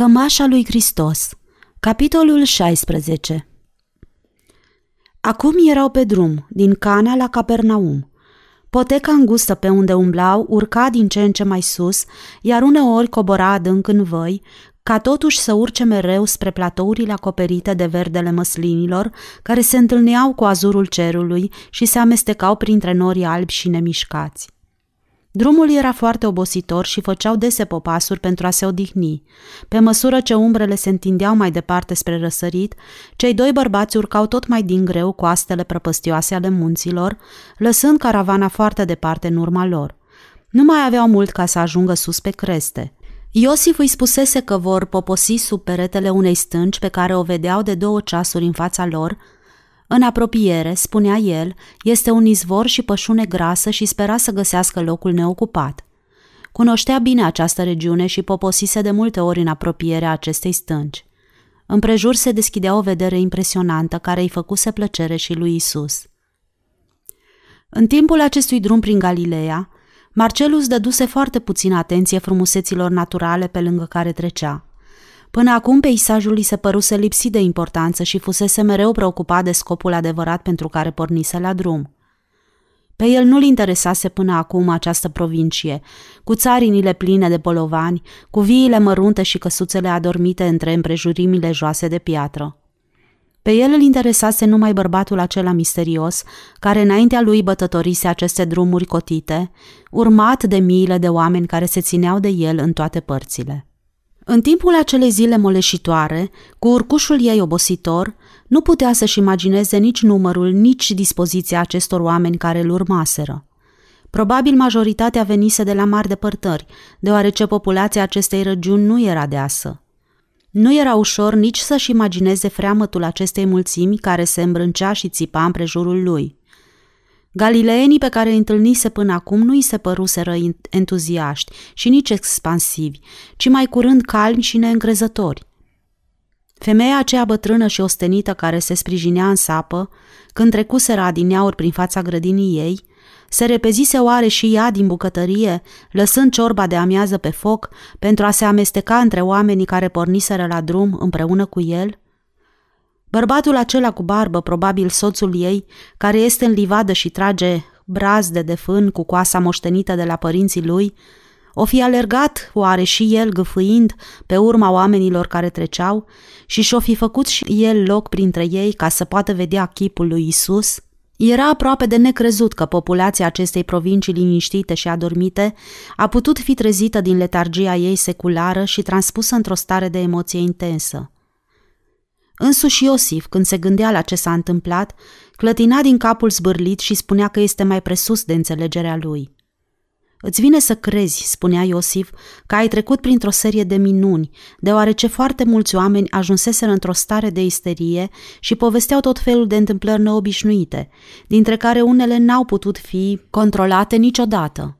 Cămașa lui Hristos Capitolul 16 Acum erau pe drum, din Cana la Capernaum. Poteca îngustă pe unde umblau urca din ce în ce mai sus, iar uneori cobora adânc în văi, ca totuși să urce mereu spre platourile acoperite de verdele măslinilor, care se întâlneau cu azurul cerului și se amestecau printre norii albi și nemișcați. Drumul era foarte obositor și făceau dese popasuri pentru a se odihni. Pe măsură ce umbrele se întindeau mai departe spre răsărit, cei doi bărbați urcau tot mai din greu cu astele prăpăstioase ale munților, lăsând caravana foarte departe în urma lor. Nu mai aveau mult ca să ajungă sus pe creste. Iosif îi spusese că vor poposi sub peretele unei stânci pe care o vedeau de două ceasuri în fața lor, în apropiere, spunea el, este un izvor și pășune grasă și spera să găsească locul neocupat. Cunoștea bine această regiune și poposise de multe ori în apropierea acestei stânci. Împrejur se deschidea o vedere impresionantă care îi făcuse plăcere și lui Isus. În timpul acestui drum prin Galileea, Marcelus dăduse foarte puțină atenție frumuseților naturale pe lângă care trecea – Până acum peisajul îi se păruse lipsit de importanță și fusese mereu preocupat de scopul adevărat pentru care pornise la drum. Pe el nu-l interesase până acum această provincie, cu țarinile pline de polovani, cu viile mărunte și căsuțele adormite între împrejurimile joase de piatră. Pe el îl interesase numai bărbatul acela misterios, care înaintea lui bătătorise aceste drumuri cotite, urmat de miile de oameni care se țineau de el în toate părțile. În timpul acelei zile moleșitoare, cu urcușul ei obositor, nu putea să-și imagineze nici numărul, nici dispoziția acestor oameni care îl urmaseră. Probabil majoritatea venise de la mari depărtări, deoarece populația acestei regiuni nu era deasă. Nu era ușor nici să-și imagineze freamătul acestei mulțimi care se îmbrâncea și țipa împrejurul lui. Galileenii pe care îi întâlnise până acum nu îi se păruseră entuziaști și nici expansivi, ci mai curând calmi și neîncrezători. Femeia aceea bătrână și ostenită care se sprijinea în sapă, când trecuseră adineauri prin fața grădinii ei, se repezise oare și ea din bucătărie, lăsând ciorba de amiază pe foc pentru a se amesteca între oamenii care porniseră la drum împreună cu el? Bărbatul acela cu barbă, probabil soțul ei, care este în livadă și trage brazde de fân cu coasa moștenită de la părinții lui, o fi alergat oare și el gâfâind pe urma oamenilor care treceau și și-o fi făcut și el loc printre ei ca să poată vedea chipul lui Isus? Era aproape de necrezut că populația acestei provincii liniștite și adormite a putut fi trezită din letargia ei seculară și transpusă într-o stare de emoție intensă. Însuși Iosif, când se gândea la ce s-a întâmplat, clătina din capul zbârlit și spunea că este mai presus de înțelegerea lui. Îți vine să crezi, spunea Iosif, că ai trecut printr-o serie de minuni, deoarece foarte mulți oameni ajunseseră într-o stare de isterie și povesteau tot felul de întâmplări neobișnuite, dintre care unele n-au putut fi controlate niciodată.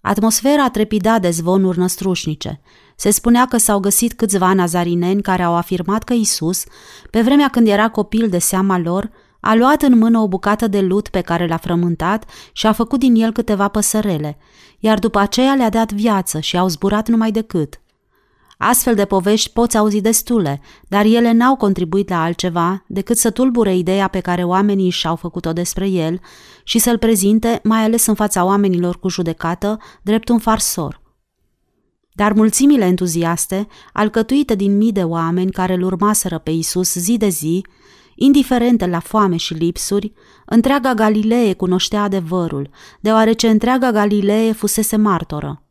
Atmosfera a trepidat de zvonuri năstrușnice. Se spunea că s-au găsit câțiva nazarineni care au afirmat că Isus, pe vremea când era copil de seama lor, a luat în mână o bucată de lut pe care l-a frământat și a făcut din el câteva păsărele, iar după aceea le-a dat viață și au zburat numai decât. Astfel de povești poți auzi destule, dar ele n-au contribuit la altceva decât să tulbure ideea pe care oamenii și-au făcut-o despre el și să-l prezinte, mai ales în fața oamenilor cu judecată, drept un farsor. Dar mulțimile entuziaste, alcătuite din mii de oameni care îl urmaseră pe Isus zi de zi, indiferente la foame și lipsuri, întreaga Galilee cunoștea adevărul, deoarece întreaga Galilee fusese martoră.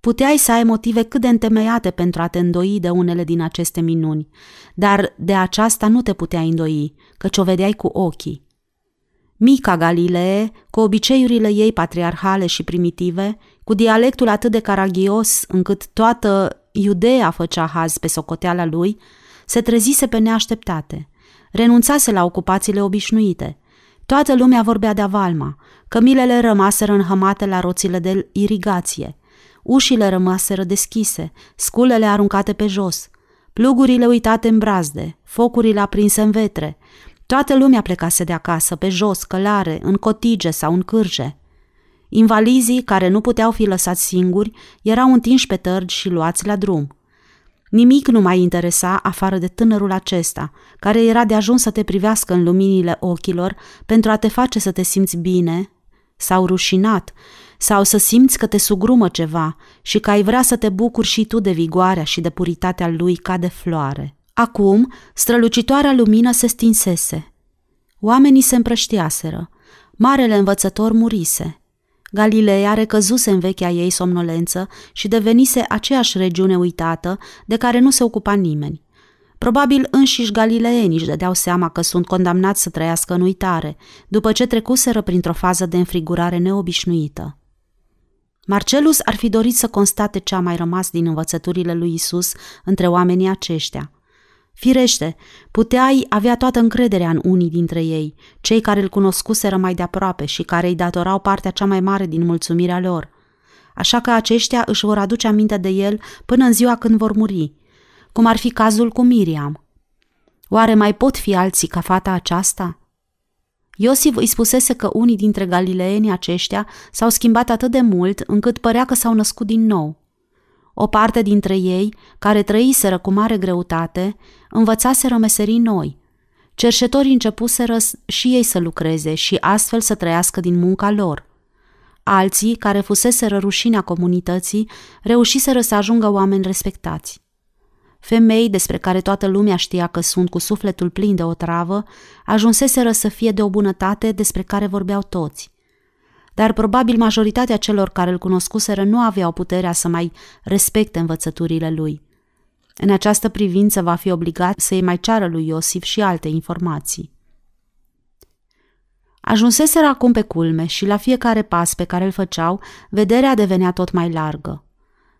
Puteai să ai motive cât de întemeiate pentru a te îndoi de unele din aceste minuni, dar de aceasta nu te puteai îndoi, căci o vedeai cu ochii. Mica Galilee, cu obiceiurile ei patriarhale și primitive, cu dialectul atât de caragios încât toată Iudeea făcea haz pe socoteala lui, se trezise pe neașteptate. Renunțase la ocupațiile obișnuite. Toată lumea vorbea de avalma, cămilele rămaseră înhămate la roțile de irigație – Ușile rămaseră deschise, sculele aruncate pe jos, plugurile uitate în brazde, focurile aprinse în vetre. Toată lumea plecase de acasă, pe jos, călare, în cotige sau în cârje. Invalizii, care nu puteau fi lăsați singuri, erau întinși pe tărgi și luați la drum. Nimic nu mai interesa afară de tânărul acesta, care era de ajuns să te privească în luminile ochilor pentru a te face să te simți bine sau rușinat, sau să simți că te sugrumă ceva și că ai vrea să te bucuri și tu de vigoarea și de puritatea lui ca de floare. Acum, strălucitoarea lumină se stinsese. Oamenii se împrăștiaseră. Marele învățător murise. Galileea recăzuse în vechea ei somnolență și devenise aceeași regiune uitată de care nu se ocupa nimeni. Probabil înșiși galileenii își dădeau seama că sunt condamnați să trăiască în uitare, după ce trecuseră printr-o fază de înfrigurare neobișnuită. Marcelus ar fi dorit să constate ce a mai rămas din învățăturile lui Isus între oamenii aceștia. Firește, puteai avea toată încrederea în unii dintre ei, cei care îl cunoscuseră mai de aproape și care îi datorau partea cea mai mare din mulțumirea lor. Așa că aceștia își vor aduce aminte de el până în ziua când vor muri, cum ar fi cazul cu Miriam. Oare mai pot fi alții ca fata aceasta? Iosif îi spusese că unii dintre galileenii aceștia s-au schimbat atât de mult încât părea că s-au născut din nou. O parte dintre ei, care trăiseră cu mare greutate, învățaseră meserii noi. Cerșetorii începuseră și ei să lucreze și astfel să trăiască din munca lor. Alții, care fuseseră rușinea comunității, reușiseră să ajungă oameni respectați. Femei despre care toată lumea știa că sunt cu sufletul plin de o travă, ajunseseră să fie de o bunătate despre care vorbeau toți. Dar probabil majoritatea celor care îl cunoscuseră nu aveau puterea să mai respecte învățăturile lui. În această privință va fi obligat să-i mai ceară lui Iosif și alte informații. Ajunseseră acum pe culme și la fiecare pas pe care îl făceau, vederea devenea tot mai largă.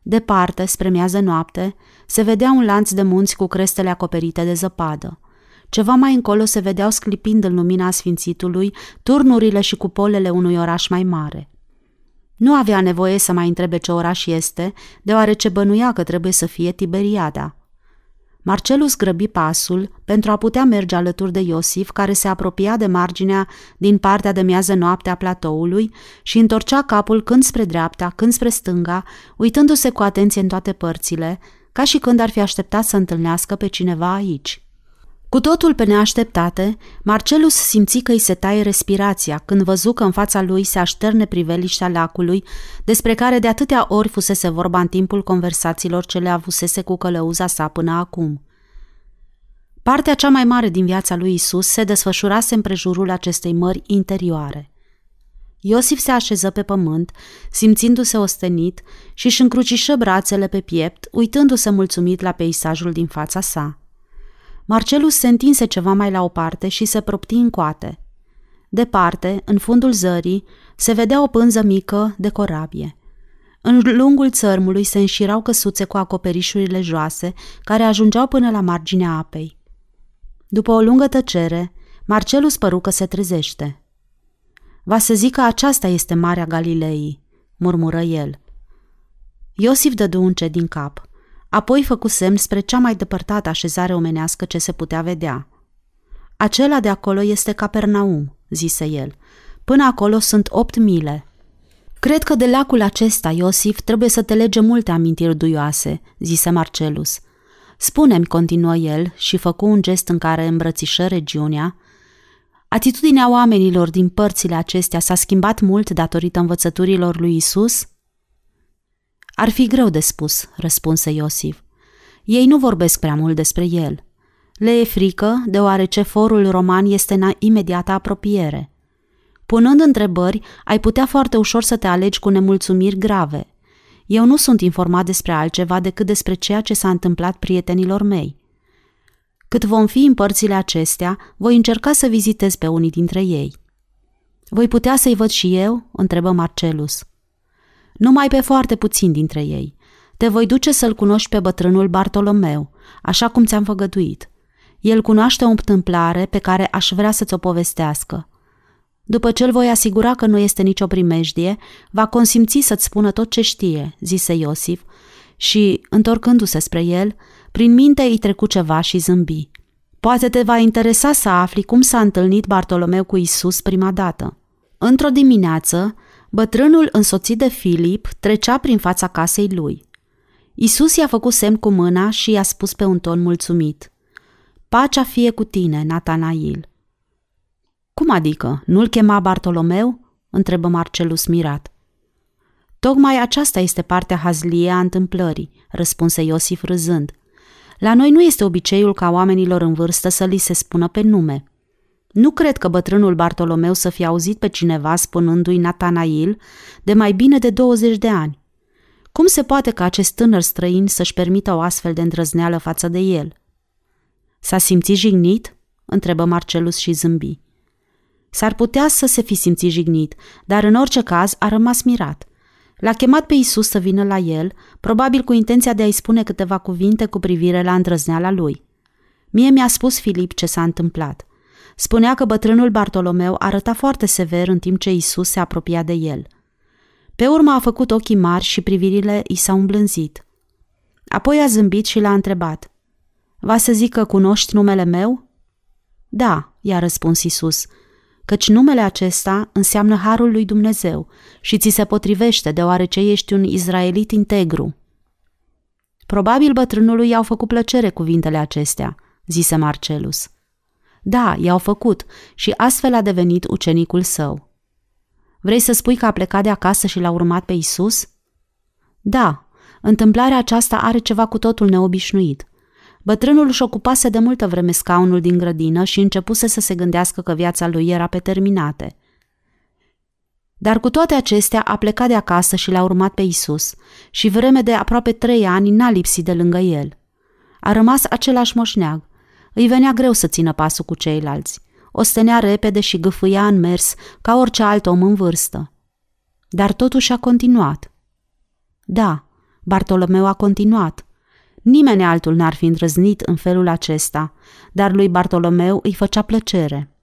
Departe, spre miază noapte, se vedea un lanț de munți cu crestele acoperite de zăpadă. Ceva mai încolo se vedeau sclipind în lumina Sfințitului turnurile și cupolele unui oraș mai mare. Nu avea nevoie să mai întrebe ce oraș este, deoarece bănuia că trebuie să fie Tiberiada. Marcelus grăbi pasul pentru a putea merge alături de Iosif, care se apropia de marginea din partea de miază noapte a platoului și întorcea capul când spre dreapta, când spre stânga, uitându-se cu atenție în toate părțile, ca și când ar fi așteptat să întâlnească pe cineva aici. Cu totul pe neașteptate, Marcelus simți că îi se taie respirația când văzu că în fața lui se așterne priveliștea lacului, despre care de atâtea ori fusese vorba în timpul conversațiilor ce le avusese cu călăuza sa până acum. Partea cea mai mare din viața lui Isus se desfășurase în prejurul acestei mări interioare. Iosif se așeză pe pământ, simțindu-se ostenit și își încrucișă brațele pe piept, uitându-se mulțumit la peisajul din fața sa. Marcelus se întinse ceva mai la o parte și se propti în coate. Departe, în fundul zării, se vedea o pânză mică de corabie. În lungul țărmului se înșirau căsuțe cu acoperișurile joase, care ajungeau până la marginea apei. După o lungă tăcere, Marcelus păru că se trezește. Va să zic că aceasta este Marea Galilei, murmură el. Iosif dădu un cet din cap. Apoi făcu semn spre cea mai depărtată așezare omenească ce se putea vedea. Acela de acolo este Capernaum, zise el. Până acolo sunt opt mile. Cred că de lacul acesta, Iosif, trebuie să te lege multe amintiri duioase, zise Marcelus. Spune-mi, continuă el și făcu un gest în care îmbrățișă regiunea, Atitudinea oamenilor din părțile acestea s-a schimbat mult datorită învățăturilor lui Isus? Ar fi greu de spus, răspunse Iosif. Ei nu vorbesc prea mult despre el. Le e frică, deoarece forul roman este în imediată apropiere. Punând întrebări, ai putea foarte ușor să te alegi cu nemulțumiri grave. Eu nu sunt informat despre altceva decât despre ceea ce s-a întâmplat prietenilor mei. Cât vom fi în părțile acestea, voi încerca să vizitez pe unii dintre ei. Voi putea să-i văd și eu?" întrebă Marcelus. Numai pe foarte puțin dintre ei. Te voi duce să-l cunoști pe bătrânul Bartolomeu, așa cum ți-am făgăduit. El cunoaște o întâmplare pe care aș vrea să ți-o povestească. După ce îl voi asigura că nu este nicio primejdie, va consimți să-ți spună tot ce știe, zise Iosif, și, întorcându-se spre el, prin minte îi trecu ceva și zâmbi. Poate te va interesa să afli cum s-a întâlnit Bartolomeu cu Isus prima dată. Într-o dimineață, bătrânul însoțit de Filip trecea prin fața casei lui. Isus i-a făcut semn cu mâna și i-a spus pe un ton mulțumit. Pacea fie cu tine, Natanail. Cum adică? Nu-l chema Bartolomeu? întrebă Marcelus mirat. Tocmai aceasta este partea hazlie a întâmplării, răspunse Iosif râzând. La noi nu este obiceiul ca oamenilor în vârstă să li se spună pe nume. Nu cred că bătrânul Bartolomeu să fie auzit pe cineva spunându-i Natanail de mai bine de 20 de ani. Cum se poate ca acest tânăr străin să-și permită o astfel de îndrăzneală față de el? S-a simțit jignit? întrebă Marcelus și zâmbi. S-ar putea să se fi simțit jignit, dar în orice caz a rămas mirat. L-a chemat pe Isus să vină la el, probabil cu intenția de a-i spune câteva cuvinte cu privire la îndrăzneala lui. Mie mi-a spus Filip ce s-a întâmplat. Spunea că bătrânul Bartolomeu arăta foarte sever în timp ce Isus se apropia de el. Pe urmă a făcut ochii mari și privirile i s-au îmblânzit. Apoi a zâmbit și l-a întrebat. Va să zic că cunoști numele meu? Da, i-a răspuns Isus, căci numele acesta înseamnă Harul lui Dumnezeu și ți se potrivește deoarece ești un izraelit integru. Probabil bătrânului i-au făcut plăcere cuvintele acestea, zise Marcelus. Da, i-au făcut și astfel a devenit ucenicul său. Vrei să spui că a plecat de acasă și l-a urmat pe Isus? Da, întâmplarea aceasta are ceva cu totul neobișnuit – Bătrânul își ocupase de multă vreme scaunul din grădină și începuse să se gândească că viața lui era pe terminate. Dar cu toate acestea a plecat de acasă și l-a urmat pe Isus și vreme de aproape trei ani n-a lipsit de lângă el. A rămas același moșneag. Îi venea greu să țină pasul cu ceilalți. O stănea repede și gâfâia în mers ca orice alt om în vârstă. Dar totuși a continuat. Da, Bartolomeu a continuat, Nimeni altul n-ar fi îndrăznit în felul acesta, dar lui Bartolomeu îi făcea plăcere.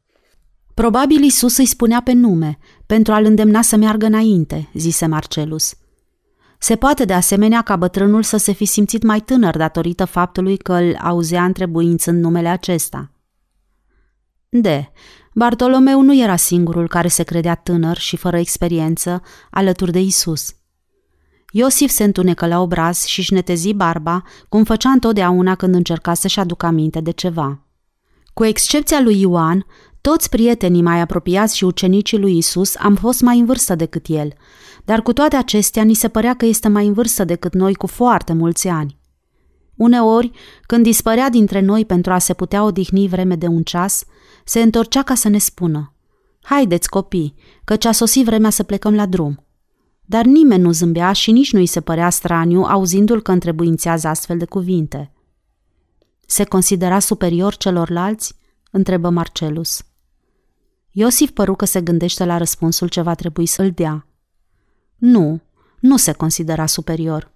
Probabil Isus îi spunea pe nume, pentru a-l îndemna să meargă înainte, zise Marcelus. Se poate de asemenea ca bătrânul să se fi simțit mai tânăr datorită faptului că îl auzea întrebuințând numele acesta. De, Bartolomeu nu era singurul care se credea tânăr și fără experiență alături de Isus. Iosif se întunecă la obraz și își netezi barba, cum făcea întotdeauna când încerca să-și aducă aminte de ceva. Cu excepția lui Ioan, toți prietenii mai apropiați și ucenicii lui Isus am fost mai în vârstă decât el, dar cu toate acestea ni se părea că este mai în vârstă decât noi cu foarte mulți ani. Uneori, când dispărea dintre noi pentru a se putea odihni vreme de un ceas, se întorcea ca să ne spună Haideți, copii, căci a sosit vremea să plecăm la drum. Dar nimeni nu zâmbea și nici nu îi se părea straniu auzindu-l că întrebuințează astfel de cuvinte. Se considera superior celorlalți? întrebă Marcelus. Iosif păru că se gândește la răspunsul ce va trebui să-l dea. Nu, nu se considera superior.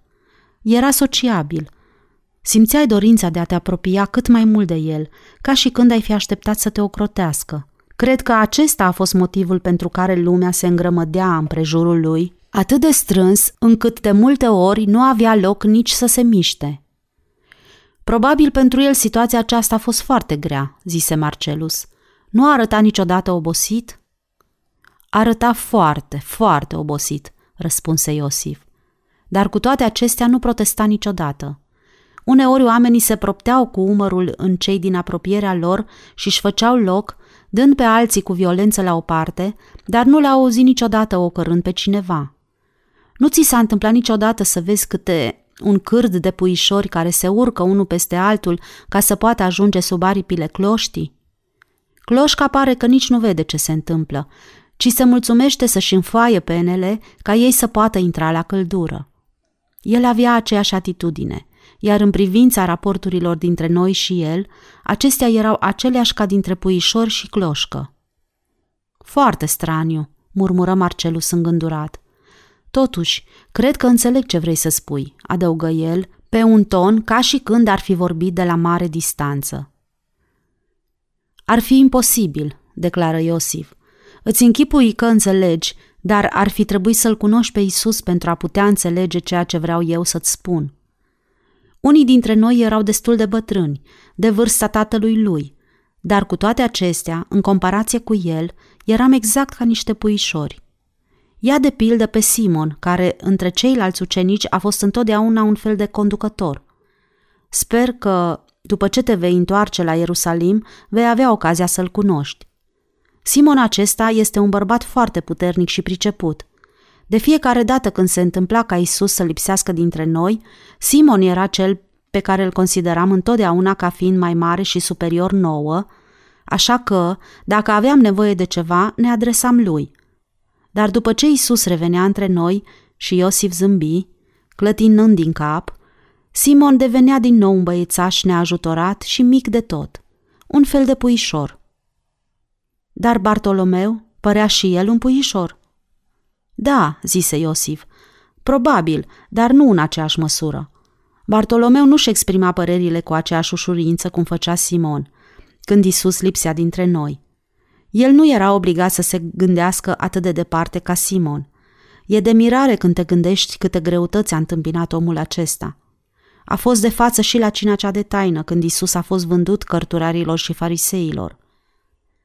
Era sociabil. Simțeai dorința de a te apropia cât mai mult de el, ca și când ai fi așteptat să te ocrotească. Cred că acesta a fost motivul pentru care lumea se îngrămădea în prejurul lui atât de strâns încât de multe ori nu avea loc nici să se miște. Probabil pentru el situația aceasta a fost foarte grea, zise Marcelus. Nu a arătat niciodată obosit? Arăta foarte, foarte obosit, răspunse Iosif. Dar cu toate acestea nu protesta niciodată. Uneori oamenii se propteau cu umărul în cei din apropierea lor și își făceau loc, dând pe alții cu violență la o parte, dar nu le-au auzit niciodată ocărând pe cineva. Nu ți s-a întâmplat niciodată să vezi câte un cârd de puișori care se urcă unul peste altul ca să poată ajunge sub aripile cloștii? Cloșca pare că nici nu vede ce se întâmplă, ci se mulțumește să-și înfoaie penele ca ei să poată intra la căldură. El avea aceeași atitudine, iar în privința raporturilor dintre noi și el, acestea erau aceleași ca dintre puișori și cloșcă. Foarte straniu, murmură Marcelus îngândurat. Totuși, cred că înțeleg ce vrei să spui, adăugă el, pe un ton ca și când ar fi vorbit de la mare distanță. Ar fi imposibil, declară Iosif. Îți închipui că înțelegi, dar ar fi trebuit să-l cunoști pe Isus pentru a putea înțelege ceea ce vreau eu să-ți spun. Unii dintre noi erau destul de bătrâni, de vârsta tatălui lui, dar cu toate acestea, în comparație cu el, eram exact ca niște puișori. Ia de pildă pe Simon, care între ceilalți ucenici a fost întotdeauna un fel de conducător. Sper că, după ce te vei întoarce la Ierusalim, vei avea ocazia să-l cunoști. Simon acesta este un bărbat foarte puternic și priceput. De fiecare dată când se întâmpla ca Isus să lipsească dintre noi, Simon era cel pe care îl consideram întotdeauna ca fiind mai mare și superior nouă, așa că, dacă aveam nevoie de ceva, ne adresam lui. Dar după ce Isus revenea între noi și Iosif zâmbi, clătinând din cap, Simon devenea din nou un băiețaș neajutorat și mic de tot, un fel de puișor. Dar Bartolomeu părea și el un puișor. Da, zise Iosif, probabil, dar nu în aceeași măsură. Bartolomeu nu-și exprima părerile cu aceeași ușurință cum făcea Simon, când Isus lipsea dintre noi. El nu era obligat să se gândească atât de departe ca Simon. E de mirare când te gândești câte greutăți a întâmpinat omul acesta. A fost de față și la cina cea de taină, când Isus a fost vândut cărturarilor și fariseilor.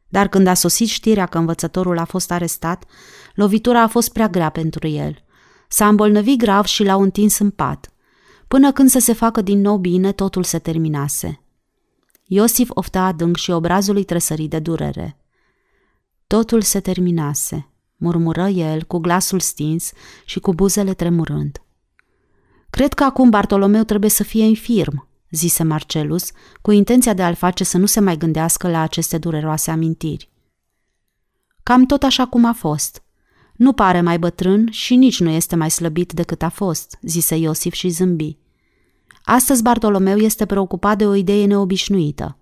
Dar când a sosit știrea că învățătorul a fost arestat, lovitura a fost prea grea pentru el. S-a îmbolnăvit grav și l-au întins în pat. Până când să se facă din nou bine, totul se terminase. Iosif ofta adânc și obrazul îi tresări de durere. Totul se terminase, murmură el cu glasul stins și cu buzele tremurând. Cred că acum Bartolomeu trebuie să fie infirm, zise Marcelus, cu intenția de a-l face să nu se mai gândească la aceste dureroase amintiri. Cam tot așa cum a fost. Nu pare mai bătrân și nici nu este mai slăbit decât a fost, zise Iosif și zâmbi. Astăzi Bartolomeu este preocupat de o idee neobișnuită.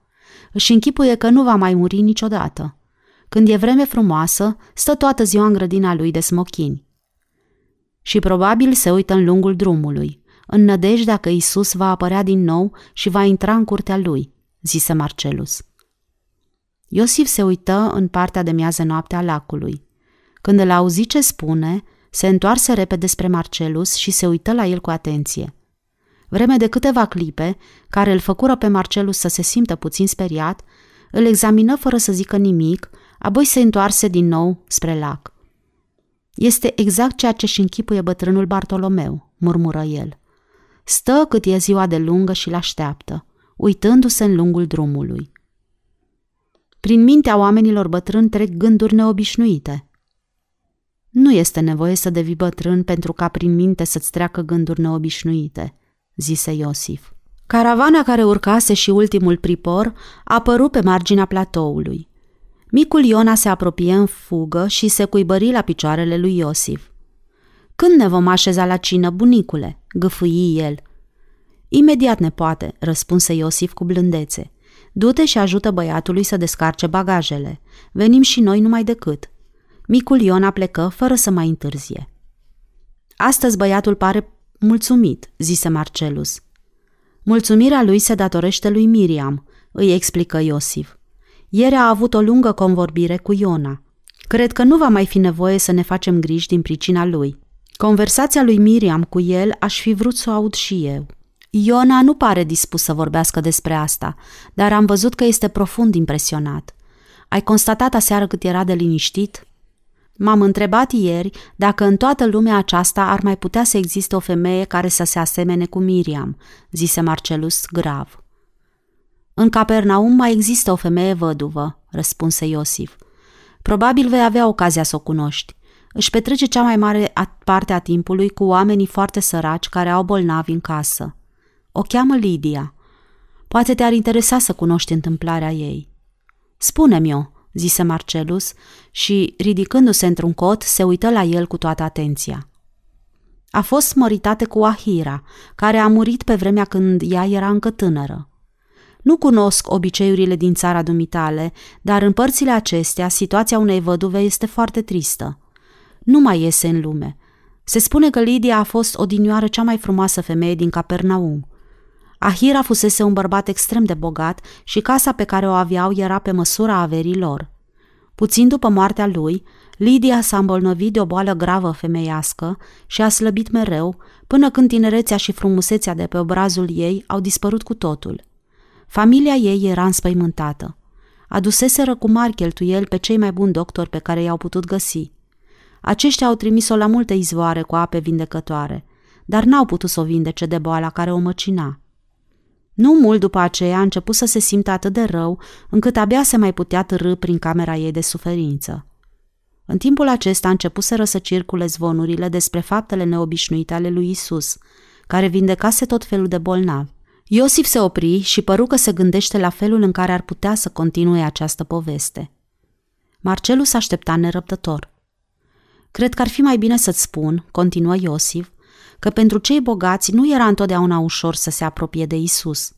Își închipuie că nu va mai muri niciodată. Când e vreme frumoasă, stă toată ziua în grădina lui de smochini. Și probabil se uită în lungul drumului, în nădejdea că Isus va apărea din nou și va intra în curtea lui, zise Marcelus. Iosif se uită în partea de miază noapte a lacului. Când îl auzi ce spune, se întoarse repede spre Marcelus și se uită la el cu atenție – Vreme de câteva clipe, care îl făcură pe Marcelus să se simtă puțin speriat, îl examină fără să zică nimic, apoi se întoarse din nou spre lac. Este exact ceea ce și închipuie bătrânul Bartolomeu, murmură el. Stă cât e ziua de lungă și l-așteaptă, uitându-se în lungul drumului. Prin mintea oamenilor bătrâni trec gânduri neobișnuite. Nu este nevoie să devii bătrân pentru ca prin minte să-ți treacă gânduri neobișnuite – zise Iosif. Caravana care urcase și ultimul pripor a apărut pe marginea platoului. Micul Iona se apropie în fugă și se cuibări la picioarele lui Iosif. Când ne vom așeza la cină, bunicule?" gâfâi el. Imediat ne poate," răspunse Iosif cu blândețe. Du-te și ajută băiatului să descarce bagajele. Venim și noi numai decât." Micul Iona plecă fără să mai întârzie. Astăzi băiatul pare Mulțumit, zise Marcelus. Mulțumirea lui se datorește lui Miriam, îi explică Iosif. Ieri a avut o lungă convorbire cu Iona. Cred că nu va mai fi nevoie să ne facem griji din pricina lui. Conversația lui Miriam cu el aș fi vrut să o aud și eu. Iona nu pare dispus să vorbească despre asta, dar am văzut că este profund impresionat. Ai constatat aseară cât era de liniștit? M-am întrebat ieri dacă în toată lumea aceasta ar mai putea să existe o femeie care să se asemene cu Miriam, zise Marcelus grav. În Capernaum mai există o femeie văduvă, răspunse Iosif. Probabil vei avea ocazia să o cunoști. Își petrece cea mai mare parte a timpului cu oamenii foarte săraci care au bolnavi în casă. O cheamă Lidia. Poate te-ar interesa să cunoști întâmplarea ei. Spune-mi-o, zise Marcelus și, ridicându-se într-un cot, se uită la el cu toată atenția. A fost măritate cu Ahira, care a murit pe vremea când ea era încă tânără. Nu cunosc obiceiurile din țara dumitale, dar în părțile acestea situația unei văduve este foarte tristă. Nu mai iese în lume. Se spune că Lidia a fost odinioară cea mai frumoasă femeie din Capernaum. Ahira fusese un bărbat extrem de bogat și casa pe care o aveau era pe măsura averii lor. Puțin după moartea lui, Lidia s-a îmbolnăvit de o boală gravă femeiască și a slăbit mereu, până când tinerețea și frumusețea de pe obrazul ei au dispărut cu totul. Familia ei era înspăimântată. Aduseseră cu mari cheltuieli pe cei mai buni doctori pe care i-au putut găsi. Aceștia au trimis-o la multe izvoare cu ape vindecătoare, dar n-au putut să o vindece de boala care o măcina. Nu mult după aceea a început să se simtă atât de rău, încât abia se mai putea târâ prin camera ei de suferință. În timpul acesta a început să circule zvonurile despre faptele neobișnuite ale lui Isus, care vindecase tot felul de bolnavi. Iosif se opri și păru că se gândește la felul în care ar putea să continue această poveste. Marcelus aștepta nerăbdător. Cred că ar fi mai bine să-ți spun, continuă Iosif, că pentru cei bogați nu era întotdeauna ușor să se apropie de Isus.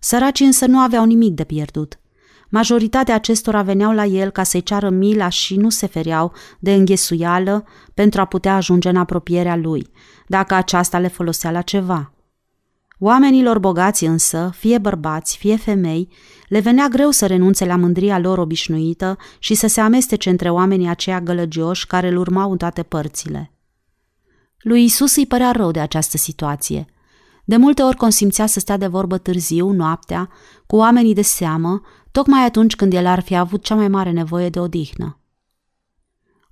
Săracii însă nu aveau nimic de pierdut. Majoritatea acestora veneau la el ca să-i ceară mila și nu se fereau de înghesuială pentru a putea ajunge în apropierea lui, dacă aceasta le folosea la ceva. Oamenilor bogați însă, fie bărbați, fie femei, le venea greu să renunțe la mândria lor obișnuită și să se amestece între oamenii aceia gălăgioși care îl urmau în toate părțile. Lui Isus îi părea rău de această situație. De multe ori consimțea să stea de vorbă târziu, noaptea, cu oamenii de seamă, tocmai atunci când el ar fi avut cea mai mare nevoie de odihnă.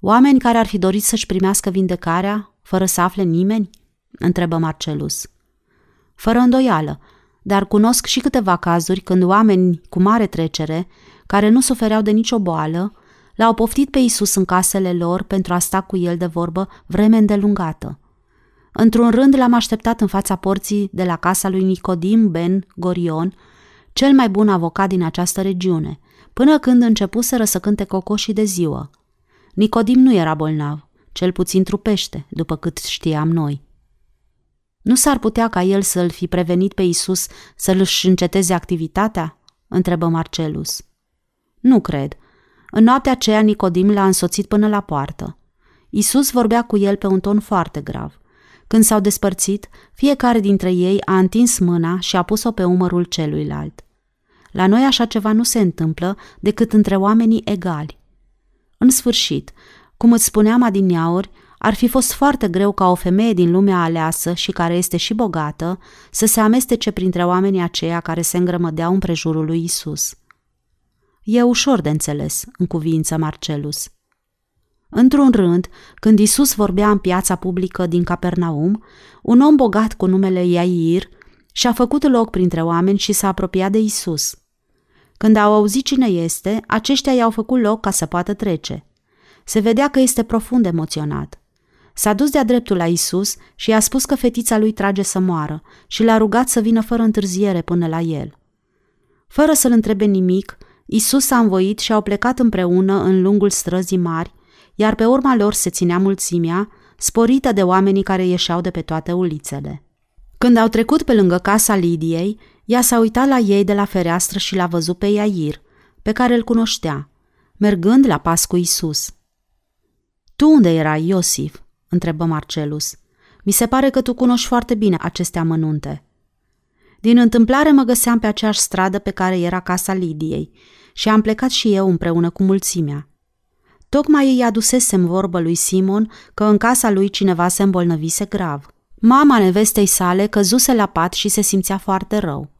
Oameni care ar fi dorit să-și primească vindecarea, fără să afle nimeni? întrebă Marcelus. Fără îndoială, dar cunosc și câteva cazuri când oameni cu mare trecere, care nu sufereau de nicio boală, l-au poftit pe Isus în casele lor pentru a sta cu el de vorbă vreme îndelungată. Într-un rând l-am așteptat în fața porții de la casa lui Nicodim Ben Gorion, cel mai bun avocat din această regiune, până când începuseră să cânte cocoșii de ziua. Nicodim nu era bolnav, cel puțin trupește, după cât știam noi. Nu s-ar putea ca el să-l fi prevenit pe Isus să-l își înceteze activitatea? întrebă Marcelus. Nu cred. În noaptea aceea Nicodim l-a însoțit până la poartă. Isus vorbea cu el pe un ton foarte grav. Când s-au despărțit, fiecare dintre ei a întins mâna și a pus-o pe umărul celuilalt. La noi așa ceva nu se întâmplă decât între oamenii egali. În sfârșit, cum îți spuneam adineauri, ar fi fost foarte greu ca o femeie din lumea aleasă și care este și bogată să se amestece printre oamenii aceia care se îngrămădeau în prejurul lui Isus. E ușor de înțeles, în cuvință Marcelus. Într-un rând, când Isus vorbea în piața publică din Capernaum, un om bogat cu numele Iair și-a făcut loc printre oameni și s-a apropiat de Isus. Când au auzit cine este, aceștia i-au făcut loc ca să poată trece. Se vedea că este profund emoționat. S-a dus de-a dreptul la Isus și i-a spus că fetița lui trage să moară și l-a rugat să vină fără întârziere până la el. Fără să-l întrebe nimic, Isus s-a învoit și au plecat împreună în lungul străzii mari, iar pe urma lor se ținea mulțimea, sporită de oamenii care ieșeau de pe toate ulițele. Când au trecut pe lângă casa Lidiei, ea s-a uitat la ei de la fereastră și l-a văzut pe Iair, pe care îl cunoștea, mergând la pas cu Isus. Tu unde erai, Iosif?" Întrebă Marcelus. Mi se pare că tu cunoști foarte bine aceste amănunte. Din întâmplare mă găseam pe aceeași stradă pe care era casa Lidiei și am plecat și eu împreună cu mulțimea. Tocmai îi adusesem vorbă lui Simon că în casa lui cineva se îmbolnăvise grav. Mama nevestei sale căzuse la pat și se simțea foarte rău.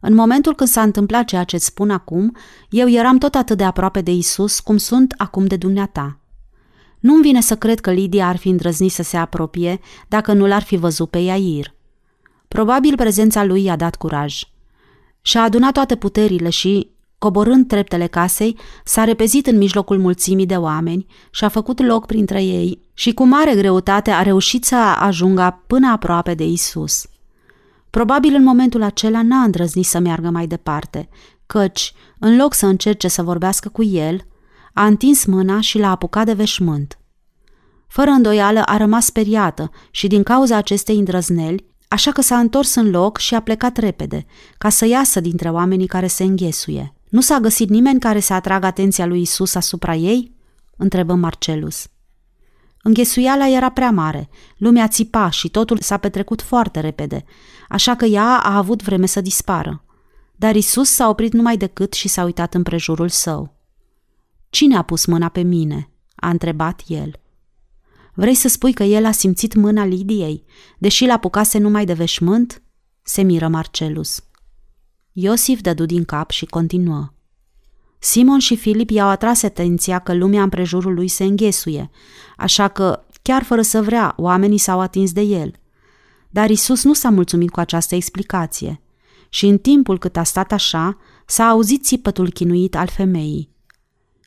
În momentul când s-a întâmplat ceea ce-ți spun acum, eu eram tot atât de aproape de Isus cum sunt acum de dumneata. Nu-mi vine să cred că Lidia ar fi îndrăznit să se apropie dacă nu l-ar fi văzut pe Iair. Probabil prezența lui i-a dat curaj. Și-a adunat toate puterile și, coborând treptele casei, s-a repezit în mijlocul mulțimii de oameni și a făcut loc printre ei și cu mare greutate a reușit să ajungă până aproape de Isus. Probabil în momentul acela n-a îndrăznit să meargă mai departe, căci, în loc să încerce să vorbească cu el, a întins mâna și l-a apucat de veșmânt. Fără îndoială a rămas speriată și din cauza acestei îndrăzneli, așa că s-a întors în loc și a plecat repede, ca să iasă dintre oamenii care se înghesuie. Nu s-a găsit nimeni care să atragă atenția lui Isus asupra ei? întrebă Marcelus. Înghesuiala era prea mare, lumea țipa și totul s-a petrecut foarte repede, așa că ea a avut vreme să dispară. Dar Isus s-a oprit numai decât și s-a uitat în prejurul său. Cine a pus mâna pe mine?" a întrebat el. Vrei să spui că el a simțit mâna Lidiei, deși l-apucase numai de veșmânt?" se miră Marcelus. Iosif dădu din cap și continuă. Simon și Filip i-au atras atenția că lumea împrejurul lui se înghesuie, așa că, chiar fără să vrea, oamenii s-au atins de el. Dar Isus nu s-a mulțumit cu această explicație și în timpul cât a stat așa, s-a auzit țipătul chinuit al femeii.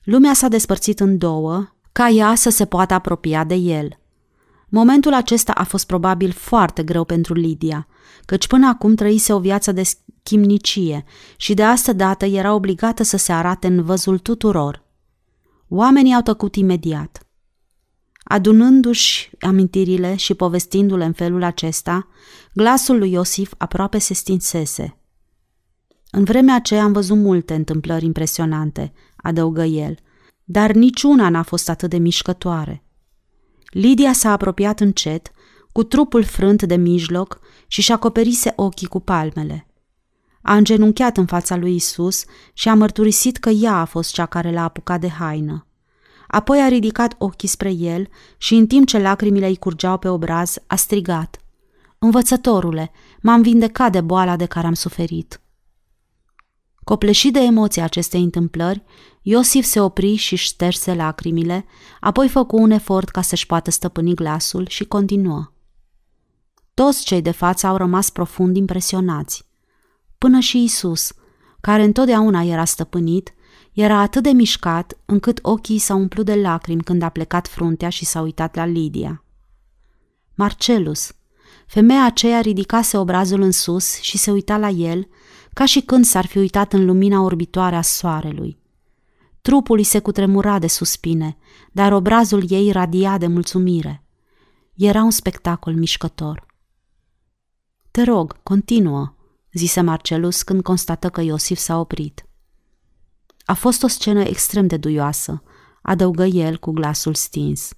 Lumea s-a despărțit în două, ca ea să se poată apropia de el. Momentul acesta a fost probabil foarte greu pentru Lidia, căci până acum trăise o viață de chimnicie și de asta dată era obligată să se arate în văzul tuturor. Oamenii au tăcut imediat. Adunându-și amintirile și povestindu-le în felul acesta, glasul lui Iosif aproape se stinsese. În vremea aceea am văzut multe întâmplări impresionante, adăugă el, dar niciuna n-a fost atât de mișcătoare. Lidia s-a apropiat încet, cu trupul frânt de mijloc și și acoperise ochii cu palmele. A îngenunchiat în fața lui Isus și a mărturisit că ea a fost cea care l-a apucat de haină. Apoi a ridicat ochii spre el și în timp ce lacrimile îi curgeau pe obraz, a strigat. Învățătorule, m-am vindecat de boala de care am suferit. Copleșit de emoția acestei întâmplări, Iosif se opri și șterse lacrimile, apoi făcu un efort ca să-și poată stăpâni glasul și continuă. Toți cei de față au rămas profund impresionați. Până și Isus, care întotdeauna era stăpânit, era atât de mișcat încât ochii s-au umplut de lacrimi când a plecat fruntea și s-a uitat la Lidia. Marcelus, femeia aceea ridicase obrazul în sus și se uita la el, ca și când s-ar fi uitat în lumina orbitoare a soarelui. Trupul îi se cutremura de suspine, dar obrazul ei radia de mulțumire. Era un spectacol mișcător. Te rog, continuă, zise Marcelus când constată că Iosif s-a oprit. A fost o scenă extrem de duioasă, adăugă el cu glasul stins.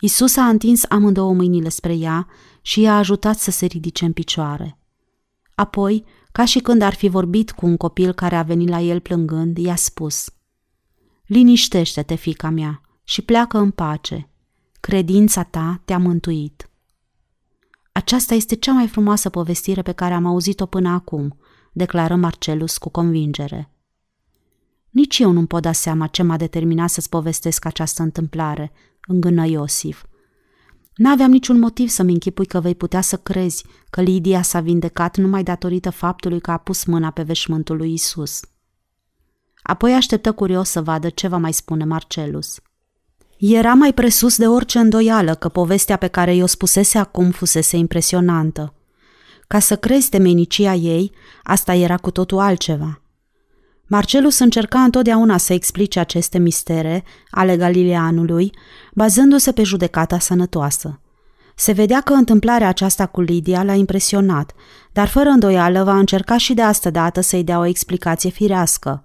Isus a întins amândouă mâinile spre ea și i-a ajutat să se ridice în picioare. Apoi, ca și când ar fi vorbit cu un copil care a venit la el plângând, i-a spus Liniștește-te, fica mea, și pleacă în pace. Credința ta te-a mântuit. Aceasta este cea mai frumoasă povestire pe care am auzit-o până acum, declară Marcelus cu convingere. Nici eu nu-mi pot da seama ce m-a determinat să-ți povestesc această întâmplare, îngână Iosif. N-aveam niciun motiv să-mi închipui că vei putea să crezi că Lidia s-a vindecat numai datorită faptului că a pus mâna pe veșmântul lui Isus. Apoi așteptă curios să vadă ce va mai spune Marcelus. Era mai presus de orice îndoială că povestea pe care i-o spusese acum fusese impresionantă. Ca să crezi temenicia ei, asta era cu totul altceva. Marcelus încerca întotdeauna să explice aceste mistere ale Galileanului, bazându-se pe judecata sănătoasă. Se vedea că întâmplarea aceasta cu Lidia l-a impresionat, dar fără îndoială va încerca și de asta dată să-i dea o explicație firească.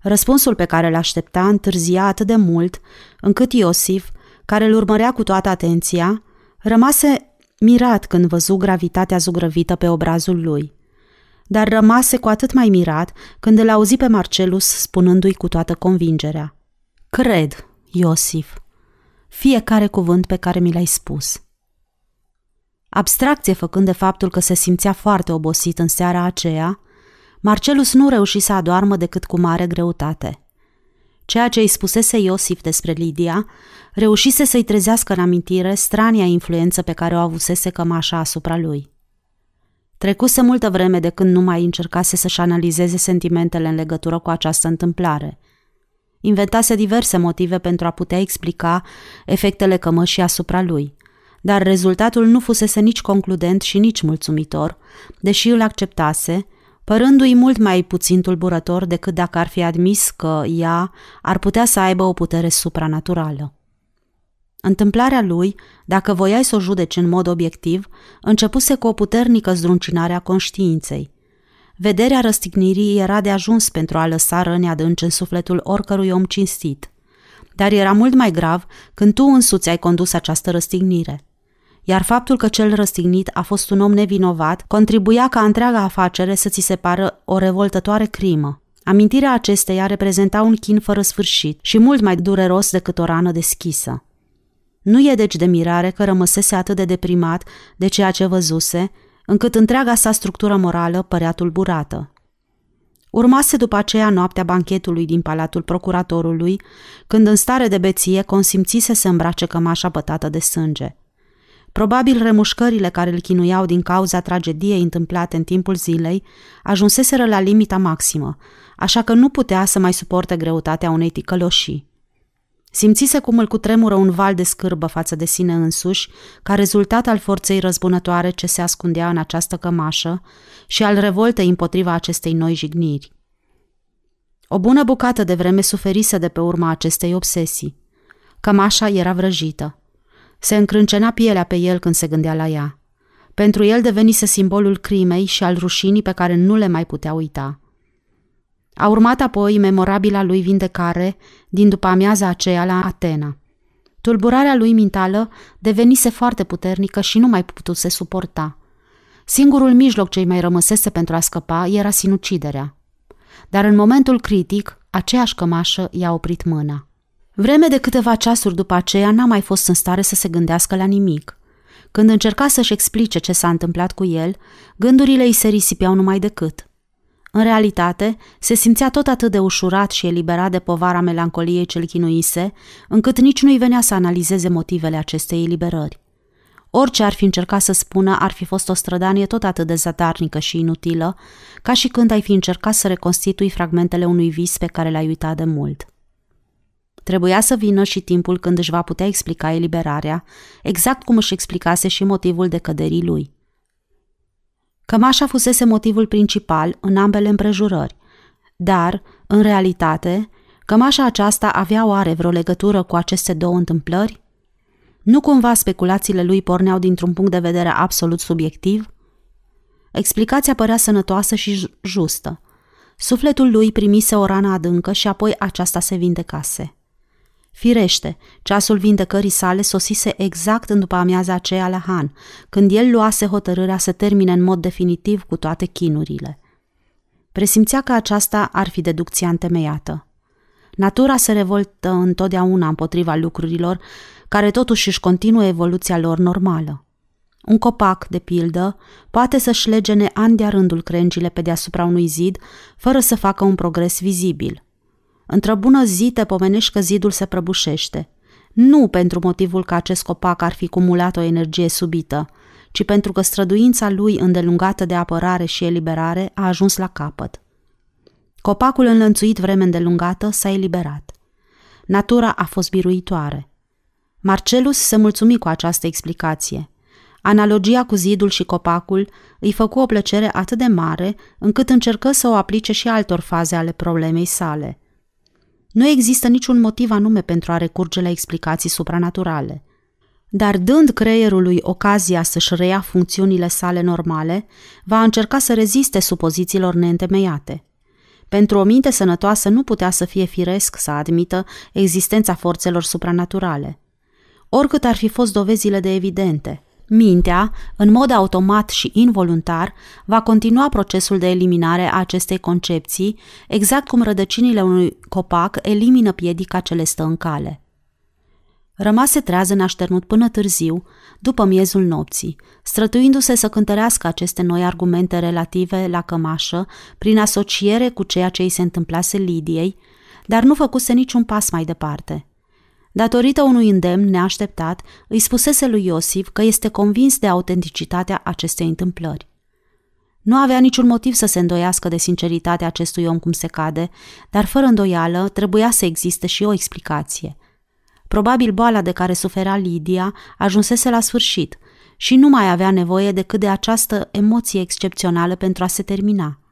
Răspunsul pe care l-aștepta întârzia atât de mult, încât Iosif, care îl urmărea cu toată atenția, rămase mirat când văzu gravitatea zugrăvită pe obrazul lui. Dar rămase cu atât mai mirat când îl auzi pe Marcelus spunându-i cu toată convingerea. Cred, Iosif, fiecare cuvânt pe care mi l-ai spus. Abstracție făcând de faptul că se simțea foarte obosit în seara aceea, Marcelus nu reuși să adoarmă decât cu mare greutate. Ceea ce îi spusese Iosif despre Lidia reușise să-i trezească în amintire strania influență pe care o avusese cămașa asupra lui. Trecuse multă vreme de când nu mai încercase să-și analizeze sentimentele în legătură cu această întâmplare. Inventase diverse motive pentru a putea explica efectele cămășii asupra lui, dar rezultatul nu fusese nici concludent și nici mulțumitor, deși îl acceptase – părându-i mult mai puțin tulburător decât dacă ar fi admis că ea ar putea să aibă o putere supranaturală. Întâmplarea lui, dacă voiai să o judeci în mod obiectiv, începuse cu o puternică zdruncinare a conștiinței. Vederea răstignirii era de ajuns pentru a lăsa răni adânci în sufletul oricărui om cinstit. Dar era mult mai grav când tu însuți ai condus această răstignire iar faptul că cel răstignit a fost un om nevinovat contribuia ca întreaga afacere să ți se pară o revoltătoare crimă. Amintirea acesteia reprezenta un chin fără sfârșit și mult mai dureros decât o rană deschisă. Nu e deci de mirare că rămăsese atât de deprimat de ceea ce văzuse, încât întreaga sa structură morală părea tulburată. Urmase după aceea noaptea banchetului din palatul procuratorului, când în stare de beție consimțise să îmbrace cămașa pătată de sânge. Probabil remușcările care îl chinuiau din cauza tragediei întâmplate în timpul zilei ajunseseră la limita maximă, așa că nu putea să mai suporte greutatea unei ticăloșii. Simțise cum îl cutremură un val de scârbă față de sine însuși, ca rezultat al forței răzbunătoare ce se ascundea în această cămașă și al revoltei împotriva acestei noi jigniri. O bună bucată de vreme suferise de pe urma acestei obsesii. Cămașa era vrăjită. Se încrâncena pielea pe el când se gândea la ea. Pentru el devenise simbolul crimei și al rușinii pe care nu le mai putea uita. A urmat apoi memorabila lui vindecare din după amiaza aceea la Atena. Tulburarea lui mentală devenise foarte puternică și nu mai putuse suporta. Singurul mijloc ce-i mai rămăsese pentru a scăpa era sinuciderea. Dar în momentul critic, aceeași cămașă i-a oprit mâna. Vreme de câteva ceasuri după aceea n-a mai fost în stare să se gândească la nimic. Când încerca să-și explice ce s-a întâmplat cu el, gândurile îi se risipeau numai decât. În realitate, se simțea tot atât de ușurat și eliberat de povara melancoliei ce-l chinuise, încât nici nu-i venea să analizeze motivele acestei eliberări. Orice ar fi încercat să spună ar fi fost o strădanie tot atât de zadarnică și inutilă, ca și când ai fi încercat să reconstitui fragmentele unui vis pe care l-ai uitat de mult. Trebuia să vină și timpul când își va putea explica eliberarea, exact cum își explicase și motivul de căderii lui. Cămașa fusese motivul principal în ambele împrejurări, dar, în realitate, cămașa aceasta avea oare vreo legătură cu aceste două întâmplări? Nu cumva speculațiile lui porneau dintr-un punct de vedere absolut subiectiv? Explicația părea sănătoasă și justă. Sufletul lui primise o rană adâncă și apoi aceasta se vindecase. Firește, ceasul vindecării sale sosise exact în după amiaza aceea la Han, când el luase hotărârea să termine în mod definitiv cu toate chinurile. Presimțea că aceasta ar fi deducția întemeiată. Natura se revoltă întotdeauna împotriva lucrurilor care totuși își continuă evoluția lor normală. Un copac, de pildă, poate să-și legene ani de rândul crengile pe deasupra unui zid, fără să facă un progres vizibil – Într-o bună zi te pomenești că zidul se prăbușește. Nu pentru motivul că acest copac ar fi cumulat o energie subită, ci pentru că străduința lui îndelungată de apărare și eliberare a ajuns la capăt. Copacul înlănțuit vreme îndelungată s-a eliberat. Natura a fost biruitoare. Marcelus se mulțumi cu această explicație. Analogia cu zidul și copacul îi făcu o plăcere atât de mare încât încercă să o aplice și altor faze ale problemei sale – nu există niciun motiv anume pentru a recurge la explicații supranaturale. Dar dând creierului ocazia să-și reia funcțiunile sale normale, va încerca să reziste supozițiilor neîntemeiate. Pentru o minte sănătoasă nu putea să fie firesc să admită existența forțelor supranaturale. Oricât ar fi fost dovezile de evidente – Mintea, în mod automat și involuntar, va continua procesul de eliminare a acestei concepții, exact cum rădăcinile unui copac elimină piedica ce le stă în cale. Rămase trează așternut până târziu, după miezul nopții, strătuindu-se să cântărească aceste noi argumente relative la cămașă prin asociere cu ceea ce îi se întâmplase Lidiei, dar nu făcuse niciun pas mai departe – Datorită unui îndemn neașteptat, îi spusese lui Iosif că este convins de autenticitatea acestei întâmplări. Nu avea niciun motiv să se îndoiască de sinceritatea acestui om cum se cade, dar fără îndoială trebuia să existe și o explicație. Probabil boala de care suferea Lidia ajunsese la sfârșit și nu mai avea nevoie decât de această emoție excepțională pentru a se termina –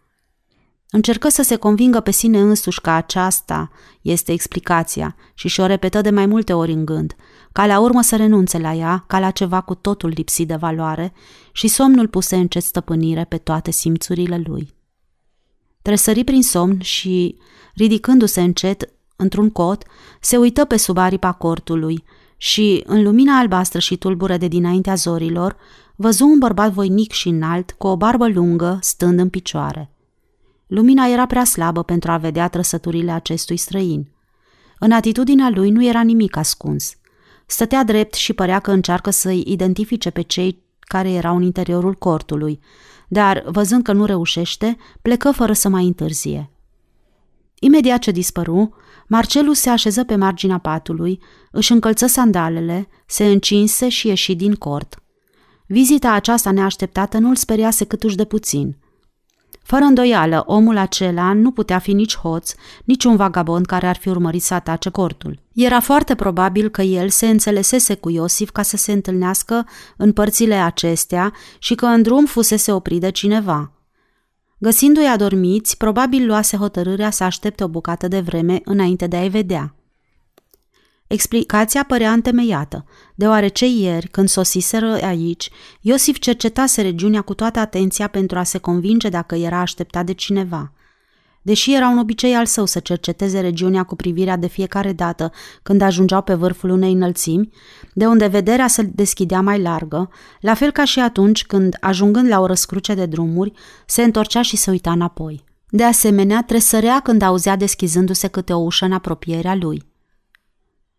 Încercă să se convingă pe sine însuși că aceasta este explicația și și-o repetă de mai multe ori în gând, ca la urmă să renunțe la ea, ca la ceva cu totul lipsit de valoare și somnul puse încet stăpânire pe toate simțurile lui. Tresări prin somn și, ridicându-se încet într-un cot, se uită pe sub aripa cortului și, în lumina albastră și tulbură de dinaintea zorilor, văzu un bărbat voinic și înalt, cu o barbă lungă, stând în picioare – Lumina era prea slabă pentru a vedea trăsăturile acestui străin. În atitudinea lui nu era nimic ascuns. Stătea drept și părea că încearcă să-i identifice pe cei care erau în interiorul cortului, dar, văzând că nu reușește, plecă fără să mai întârzie. Imediat ce dispăru, Marcelus se așeză pe marginea patului, își încălță sandalele, se încinse și ieși din cort. Vizita aceasta neașteptată nu-l speriase câtuși de puțin. Fără îndoială, omul acela nu putea fi nici hoț, nici un vagabond care ar fi urmărit să atace cortul. Era foarte probabil că el se înțelesese cu Iosif ca să se întâlnească în părțile acestea și că în drum fusese oprit de cineva – Găsindu-i adormiți, probabil luase hotărârea să aștepte o bucată de vreme înainte de a-i vedea. Explicația părea întemeiată, deoarece ieri, când sosiseră aici, Iosif cercetase regiunea cu toată atenția pentru a se convinge dacă era așteptat de cineva. Deși era un obicei al său să cerceteze regiunea cu privirea de fiecare dată când ajungeau pe vârful unei înălțimi, de unde vederea se deschidea mai largă, la fel ca și atunci când, ajungând la o răscruce de drumuri, se întorcea și se uita înapoi. De asemenea, tresărea când auzea deschizându-se câte o ușă în apropierea lui.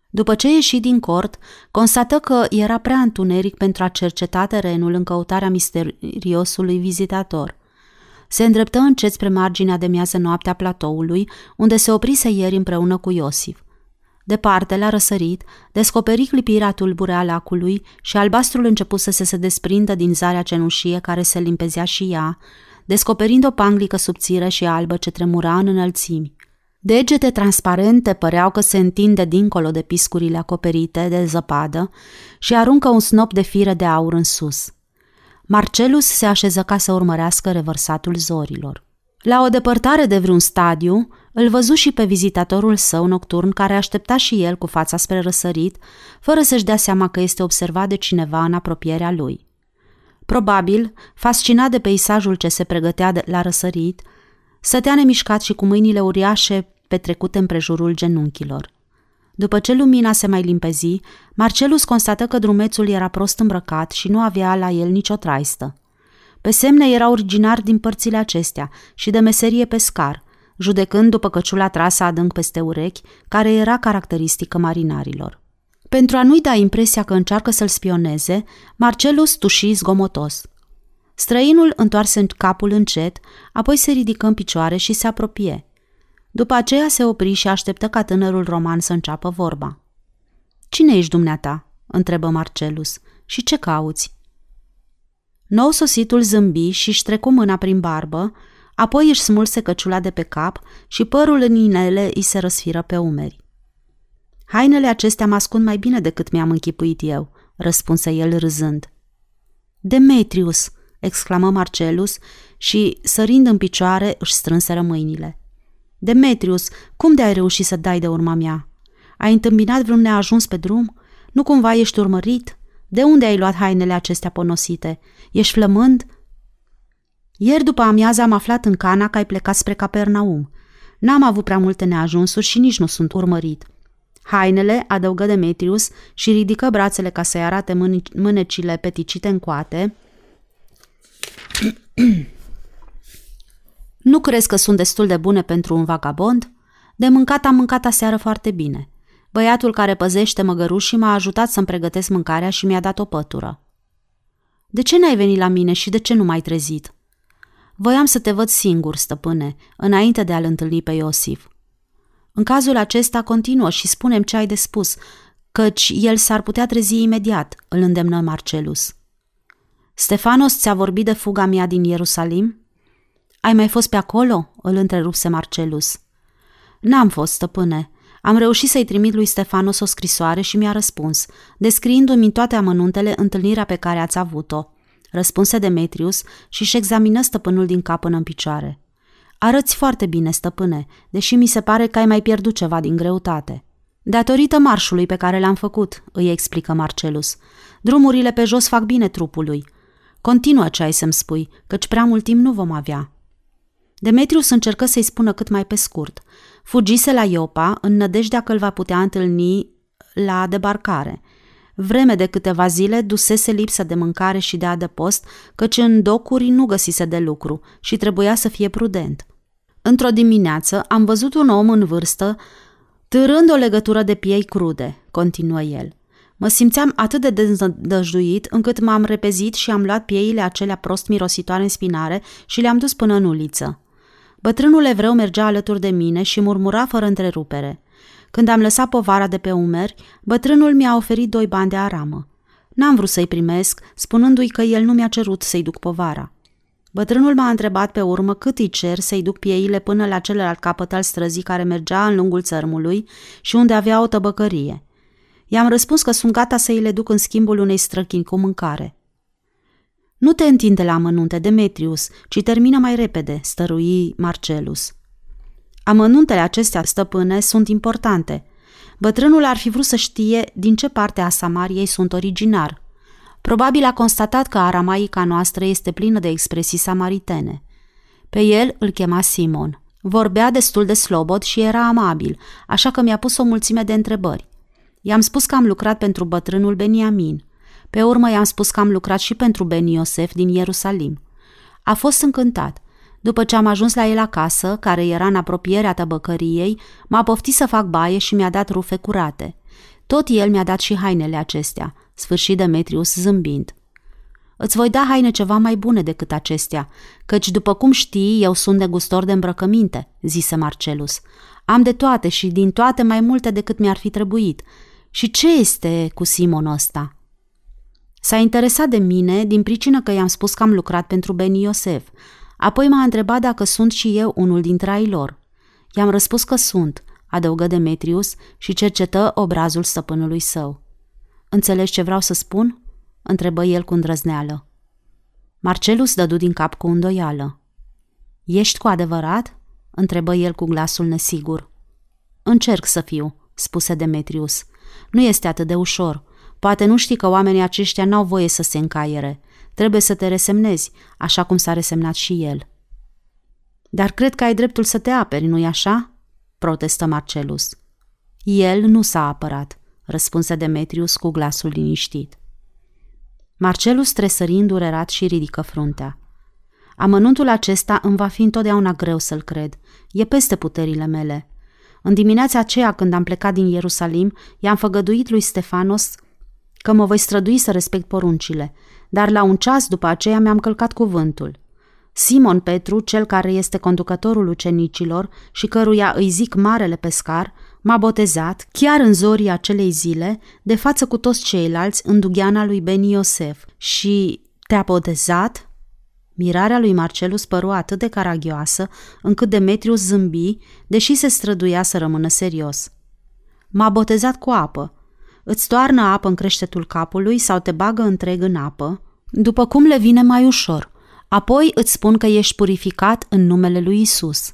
După ce ieși din cort, constată că era prea întuneric pentru a cerceta terenul în căutarea misteriosului vizitator – se îndreptă încet spre marginea de miază noaptea platoului, unde se oprise ieri împreună cu Iosif. Departe, la răsărit, descoperi clipirea tulbure a lacului și albastrul început să se desprindă din zarea cenușie care se limpezea și ea, descoperind o panglică subțire și albă ce tremura în înălțimi. Degete transparente păreau că se întinde dincolo de piscurile acoperite de zăpadă și aruncă un snop de fire de aur în sus – Marcelus se așeză ca să urmărească revărsatul zorilor. La o depărtare de vreun stadiu, îl văzu și pe vizitatorul său nocturn care aștepta și el cu fața spre răsărit, fără să-și dea seama că este observat de cineva în apropierea lui. Probabil, fascinat de peisajul ce se pregătea de la răsărit, stătea nemișcat și cu mâinile uriașe petrecute împrejurul genunchilor. După ce lumina se mai limpezi, Marcelus constată că drumețul era prost îmbrăcat și nu avea la el nicio traistă. Pe semne era originar din părțile acestea și de meserie pescar, judecând după căciula trasă adânc peste urechi, care era caracteristică marinarilor. Pentru a nu-i da impresia că încearcă să-l spioneze, Marcelus tuși zgomotos. Străinul întoarse capul încet, apoi se ridică în picioare și se apropie. După aceea se opri și așteptă ca tânărul roman să înceapă vorba. Cine ești dumneata?" întrebă Marcelus. Și ce cauți?" Nou sositul zâmbi și își trecu mâna prin barbă, apoi își smulse căciula de pe cap și părul în inele îi se răsfiră pe umeri. Hainele acestea mă ascund mai bine decât mi-am închipuit eu, răspunse el râzând. Demetrius, exclamă Marcelus și, sărind în picioare, își strânse mâinile. Demetrius, cum de ai reușit să dai de urma mea? Ai întâmpinat vreun neajuns pe drum? Nu cumva ești urmărit? De unde ai luat hainele acestea ponosite? Ești flămând? Ieri după amiază am aflat în Cana că ai plecat spre Capernaum. N-am avut prea multe neajunsuri și nici nu sunt urmărit. Hainele, adăugă Demetrius și ridică brațele ca să-i arate mânecile peticite în coate, Nu crezi că sunt destul de bune pentru un vagabond? De mâncat am mâncat aseară foarte bine. Băiatul care păzește măgărușii m-a ajutat să-mi pregătesc mâncarea și mi-a dat o pătură. De ce n-ai venit la mine și de ce nu m-ai trezit? Voiam să te văd singur, stăpâne, înainte de a-l întâlni pe Iosif. În cazul acesta continuă și spunem ce ai de spus, căci el s-ar putea trezi imediat, îl îndemnă Marcelus. Stefanos ți-a vorbit de fuga mea din Ierusalim? Ai mai fost pe acolo?" îl întrerupse Marcelus. N-am fost, stăpâne. Am reușit să-i trimit lui Stefanos o scrisoare și mi-a răspuns, descriindu-mi în toate amănuntele întâlnirea pe care ați avut-o. Răspunse Demetrius și își examină stăpânul din cap până în picioare. Arăți foarte bine, stăpâne, deși mi se pare că ai mai pierdut ceva din greutate. Datorită marșului pe care l-am făcut, îi explică Marcelus. Drumurile pe jos fac bine trupului. Continuă ce ai să-mi spui, căci prea mult timp nu vom avea. Demetrius încercă să-i spună cât mai pe scurt. Fugise la Iopa în nădejdea că îl va putea întâlni la debarcare. Vreme de câteva zile dusese lipsă de mâncare și de adăpost, căci în docuri nu găsise de lucru și trebuia să fie prudent. Într-o dimineață am văzut un om în vârstă târând o legătură de piei crude, continuă el. Mă simțeam atât de dezdăjduit încât m-am repezit și am luat pieile acelea prost mirositoare în spinare și le-am dus până în uliță. Bătrânul evreu mergea alături de mine și murmura fără întrerupere. Când am lăsat povara de pe umeri, bătrânul mi-a oferit doi bani de aramă. N-am vrut să-i primesc, spunându-i că el nu mi-a cerut să-i duc povara. Bătrânul m-a întrebat pe urmă cât îi cer să-i duc pieile până la celălalt capăt al străzii care mergea în lungul țărmului și unde avea o tăbăcărie. I-am răspuns că sunt gata să îi le duc în schimbul unei străchini cu mâncare. Nu te întinde la amănunte, Demetrius, ci termină mai repede, stărui Marcelus. Amănuntele acestea, stăpâne, sunt importante. Bătrânul ar fi vrut să știe din ce parte a Samariei sunt originar. Probabil a constatat că aramaica noastră este plină de expresii samaritene. Pe el îl chema Simon. Vorbea destul de slobod și era amabil, așa că mi-a pus o mulțime de întrebări. I-am spus că am lucrat pentru bătrânul Beniamin. Pe urmă i-am spus că am lucrat și pentru Ben Iosef din Ierusalim. A fost încântat. După ce am ajuns la el acasă, care era în apropierea tăbăcăriei, m-a poftit să fac baie și mi-a dat rufe curate. Tot el mi-a dat și hainele acestea, sfârșit Demetrius zâmbind. Îți voi da haine ceva mai bune decât acestea, căci, după cum știi, eu sunt negustor de îmbrăcăminte, zise Marcelus. Am de toate și din toate mai multe decât mi-ar fi trebuit. Și ce este cu Simon ăsta?" S-a interesat de mine din pricină că i-am spus că am lucrat pentru Beni Iosef. Apoi m-a întrebat dacă sunt și eu unul dintre ai lor. I-am răspuns că sunt, adăugă Demetrius și cercetă obrazul stăpânului său. Înțelegi ce vreau să spun?" întrebă el cu îndrăzneală. Marcelus dădu din cap cu îndoială. Ești cu adevărat?" întrebă el cu glasul nesigur. Încerc să fiu," spuse Demetrius. Nu este atât de ușor. Poate nu știi că oamenii aceștia n-au voie să se încaiere. Trebuie să te resemnezi, așa cum s-a resemnat și el. Dar cred că ai dreptul să te aperi, nu-i așa? protestă Marcelus. El nu s-a apărat, răspunse Demetrius cu glasul liniștit. Marcelus tresări îndurerat și ridică fruntea. Amănuntul acesta îmi va fi întotdeauna greu să-l cred. E peste puterile mele. În dimineața aceea, când am plecat din Ierusalim, i-am făgăduit lui Stefanos că mă voi strădui să respect poruncile, dar la un ceas după aceea mi-am călcat cuvântul. Simon Petru, cel care este conducătorul ucenicilor și căruia îi zic marele pescar, m-a botezat, chiar în zorii acelei zile, de față cu toți ceilalți în dugheana lui Beni Iosef și te-a botezat? Mirarea lui Marcelus păru atât de caragioasă, încât Demetrius zâmbi, deși se străduia să rămână serios. M-a botezat cu apă, îți toarnă apă în creștetul capului sau te bagă întreg în apă, după cum le vine mai ușor. Apoi îți spun că ești purificat în numele lui Isus.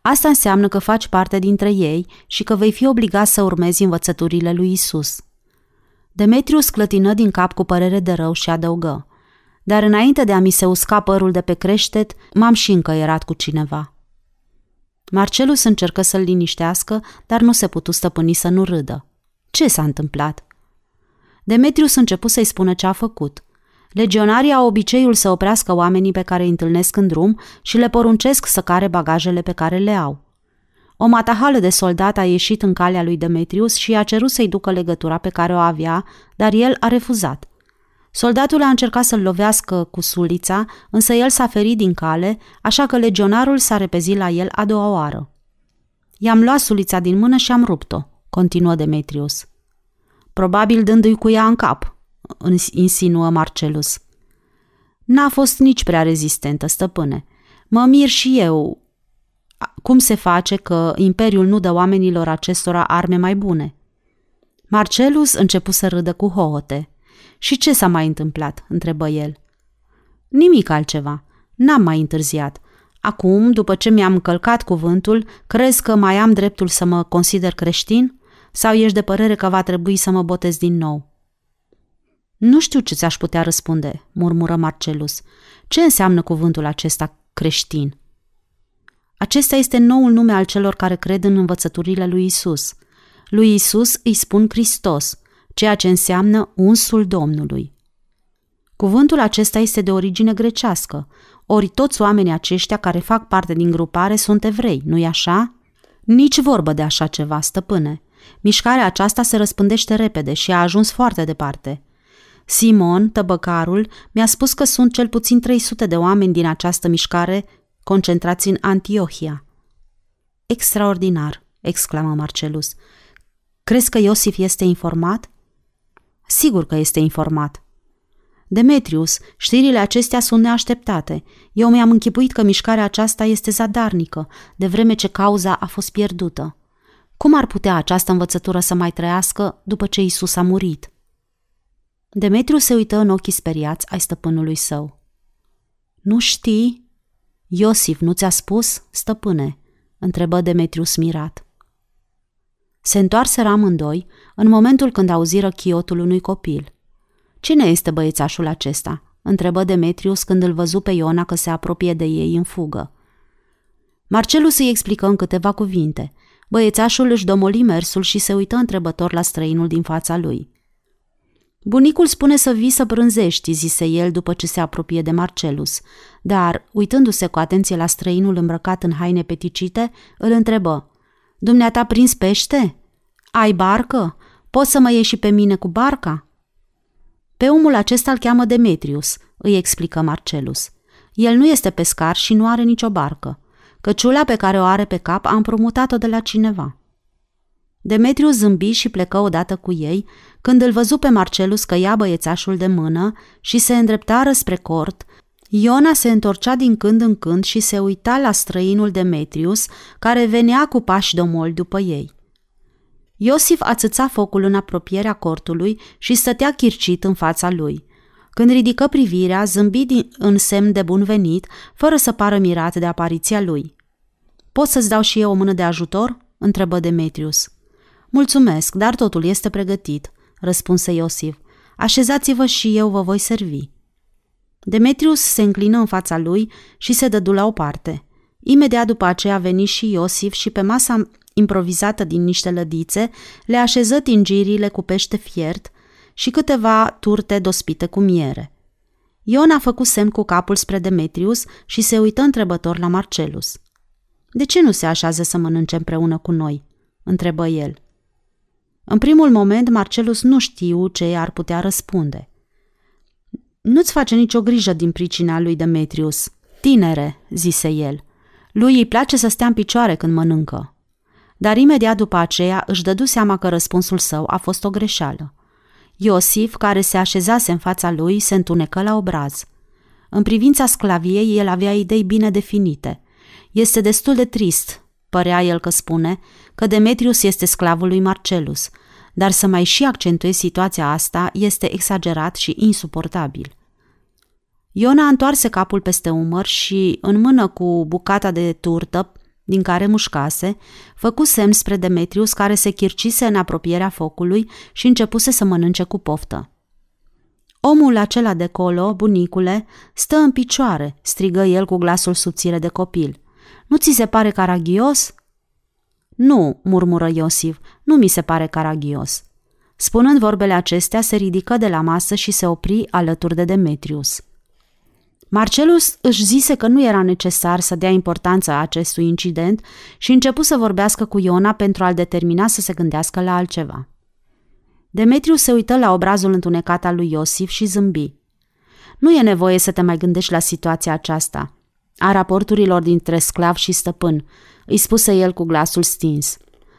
Asta înseamnă că faci parte dintre ei și că vei fi obligat să urmezi învățăturile lui Isus. Demetrius clătină din cap cu părere de rău și adăugă. Dar înainte de a mi se usca părul de pe creștet, m-am și încăierat cu cineva. Marcelus încercă să-l liniștească, dar nu se putu stăpâni să nu râdă. Ce s-a întâmplat? Demetrius început să-i spună ce a făcut. Legionarii au obiceiul să oprească oamenii pe care îi întâlnesc în drum și le poruncesc să care bagajele pe care le au. O matahală de soldat a ieșit în calea lui Demetrius și i-a cerut să-i ducă legătura pe care o avea, dar el a refuzat. Soldatul a încercat să-l lovească cu sulița, însă el s-a ferit din cale, așa că legionarul s-a repezit la el a doua oară. I-am luat sulița din mână și am rupt-o continuă Demetrius. Probabil dându-i cu ea în cap, insinuă Marcelus. N-a fost nici prea rezistentă, stăpâne. Mă mir și eu. Cum se face că Imperiul nu dă oamenilor acestora arme mai bune? Marcelus începu să râdă cu hohote. Și ce s-a mai întâmplat? întrebă el. Nimic altceva. N-am mai întârziat. Acum, după ce mi-am călcat cuvântul, crezi că mai am dreptul să mă consider creștin? Sau ești de părere că va trebui să mă botez din nou? Nu știu ce ți-aș putea răspunde, murmură Marcelus. Ce înseamnă cuvântul acesta creștin? Acesta este noul nume al celor care cred în învățăturile lui Isus. Lui Isus îi spun Hristos, ceea ce înseamnă unsul Domnului. Cuvântul acesta este de origine grecească, ori toți oamenii aceștia care fac parte din grupare sunt evrei, nu-i așa? Nici vorbă de așa ceva, stăpâne. Mișcarea aceasta se răspândește repede și a ajuns foarte departe. Simon, tăbăcarul, mi-a spus că sunt cel puțin 300 de oameni din această mișcare concentrați în Antiohia. Extraordinar, exclamă Marcelus. Crezi că Iosif este informat? Sigur că este informat. Demetrius, știrile acestea sunt neașteptate. Eu mi-am închipuit că mișcarea aceasta este zadarnică, de vreme ce cauza a fost pierdută. Cum ar putea această învățătură să mai trăiască după ce Isus a murit? Demetriu se uită în ochii speriați ai stăpânului său. Nu știi? Iosif nu ți-a spus, stăpâne? întrebă Demetriu mirat. Se întoarseră amândoi în momentul când auziră chiotul unui copil. Cine este băiețașul acesta? întrebă Demetrius când îl văzu pe Iona că se apropie de ei în fugă. Marcelus îi explică în câteva cuvinte. Băiețașul își domoli mersul și se uită întrebător la străinul din fața lui. Bunicul spune să vii să brânzești, zise el după ce se apropie de Marcelus, dar, uitându-se cu atenție la străinul îmbrăcat în haine peticite, îl întrebă. Dumneata prins pește? Ai barcă? Poți să mă ieși și pe mine cu barca?" Pe omul acesta îl cheamă Demetrius, îi explică Marcelus. El nu este pescar și nu are nicio barcă. Căciula pe care o are pe cap a împrumutat-o de la cineva. Demetrius zâmbi și plecă odată cu ei, când îl văzu pe Marcelus că ia băiețașul de mână și se îndreptară spre cort, Iona se întorcea din când în când și se uita la străinul Demetrius, care venea cu pași domoli după ei. Iosif ațăța focul în apropierea cortului și stătea chircit în fața lui. Când ridică privirea, zâmbi din, în semn de bun venit, fără să pară mirat de apariția lui. Pot să-ți dau și eu o mână de ajutor?" întrebă Demetrius. Mulțumesc, dar totul este pregătit," răspunse Iosif. Așezați-vă și eu vă voi servi." Demetrius se înclină în fața lui și se dădu la o parte. Imediat după aceea veni și Iosif și pe masa improvizată din niște lădițe, le așeză tingirile cu pește fiert și câteva turte dospite cu miere. Ion a făcut semn cu capul spre Demetrius și se uită întrebător la Marcelus. De ce nu se așează să mănânce împreună cu noi?" întrebă el. În primul moment, Marcelus nu știu ce ar putea răspunde. Nu-ți face nicio grijă din pricina lui Demetrius. Tinere, zise el. Lui îi place să stea în picioare când mănâncă dar imediat după aceea își dădu seama că răspunsul său a fost o greșeală. Iosif, care se așezase în fața lui, se întunecă la obraz. În privința sclaviei, el avea idei bine definite. Este destul de trist, părea el că spune, că Demetrius este sclavul lui Marcelus, dar să mai și accentuezi situația asta este exagerat și insuportabil. Iona întoarse capul peste umăr și, în mână cu bucata de turtă din care mușcase, făcu semn spre Demetrius care se chircise în apropierea focului și începuse să mănânce cu poftă. Omul acela de colo, bunicule, stă în picioare, strigă el cu glasul subțire de copil. Nu ți se pare caragios? Nu, murmură Iosif, nu mi se pare caragios. Spunând vorbele acestea, se ridică de la masă și se opri alături de Demetrius. Marcelus își zise că nu era necesar să dea importanță acestui incident și începu să vorbească cu Iona pentru a-l determina să se gândească la altceva. Demetriu se uită la obrazul întunecat al lui Iosif și zâmbi. Nu e nevoie să te mai gândești la situația aceasta, a raporturilor dintre sclav și stăpân, îi spuse el cu glasul stins.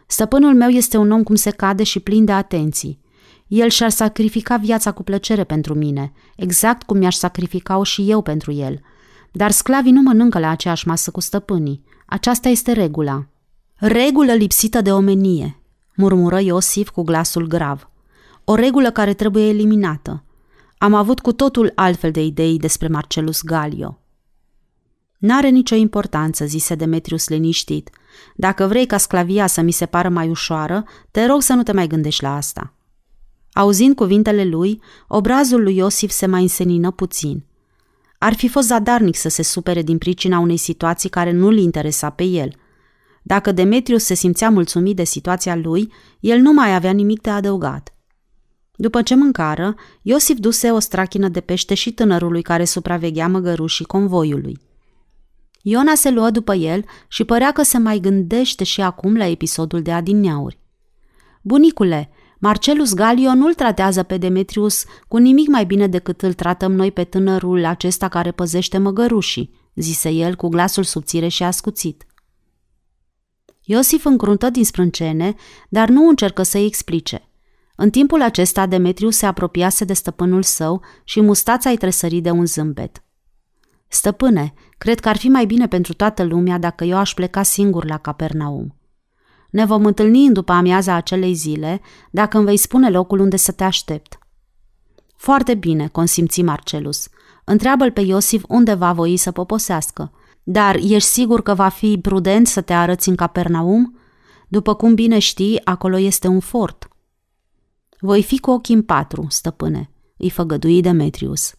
Stăpânul meu este un om cum se cade și plin de atenții. El și-ar sacrifica viața cu plăcere pentru mine, exact cum mi-aș sacrifica-o și eu pentru el. Dar sclavii nu mănâncă la aceeași masă cu stăpânii. Aceasta este regula. Regulă lipsită de omenie, murmură Iosif cu glasul grav. O regulă care trebuie eliminată. Am avut cu totul altfel de idei despre Marcelus Galio. N-are nicio importanță, zise Demetrius liniștit. Dacă vrei ca sclavia să mi se pară mai ușoară, te rog să nu te mai gândești la asta. Auzind cuvintele lui, obrazul lui Iosif se mai însenină puțin. Ar fi fost zadarnic să se supere din pricina unei situații care nu-l interesa pe el. Dacă Demetrius se simțea mulțumit de situația lui, el nu mai avea nimic de adăugat. După ce mâncară, Iosif duse o strachină de pește și tânărului care supraveghea măgărușii convoiului. Iona se luă după el și părea că se mai gândește și acum la episodul de adineauri. Bunicule, Marcelus Galio nu-l tratează pe Demetrius cu nimic mai bine decât îl tratăm noi pe tânărul acesta care păzește măgărușii, zise el cu glasul subțire și ascuțit. Iosif încruntă din sprâncene, dar nu încercă să-i explice. În timpul acesta, Demetriu se apropiase de stăpânul său și mustața îi tresări de un zâmbet. Stăpâne, cred că ar fi mai bine pentru toată lumea dacă eu aș pleca singur la Capernaum. Ne vom întâlni în după amiaza acelei zile, dacă îmi vei spune locul unde să te aștept. Foarte bine, consimți Marcelus. Întreabă-l pe Iosif unde va voi să poposească. Dar ești sigur că va fi prudent să te arăți în Capernaum? După cum bine știi, acolo este un fort. Voi fi cu ochii în patru, stăpâne, îi făgădui Demetrius.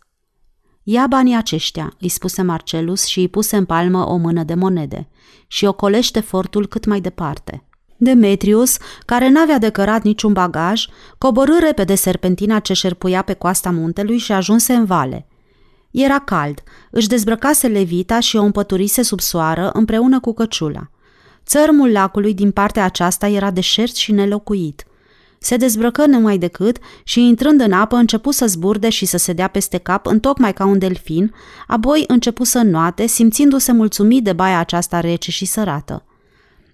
Ia banii aceștia, îi spuse Marcelus și îi puse în palmă o mână de monede și ocolește fortul cât mai departe. Demetrius, care n-avea de cărat niciun bagaj, coborâ repede serpentina ce șerpuia pe coasta muntelui și ajunse în vale. Era cald, își dezbrăcase levita și o împăturise sub soară împreună cu căciula. Țărmul lacului din partea aceasta era deșert și nelocuit – se dezbrăcă numai decât și, intrând în apă, începu să zburde și să se dea peste cap, întocmai ca un delfin, apoi începu să noate, simțindu-se mulțumit de baia aceasta rece și sărată.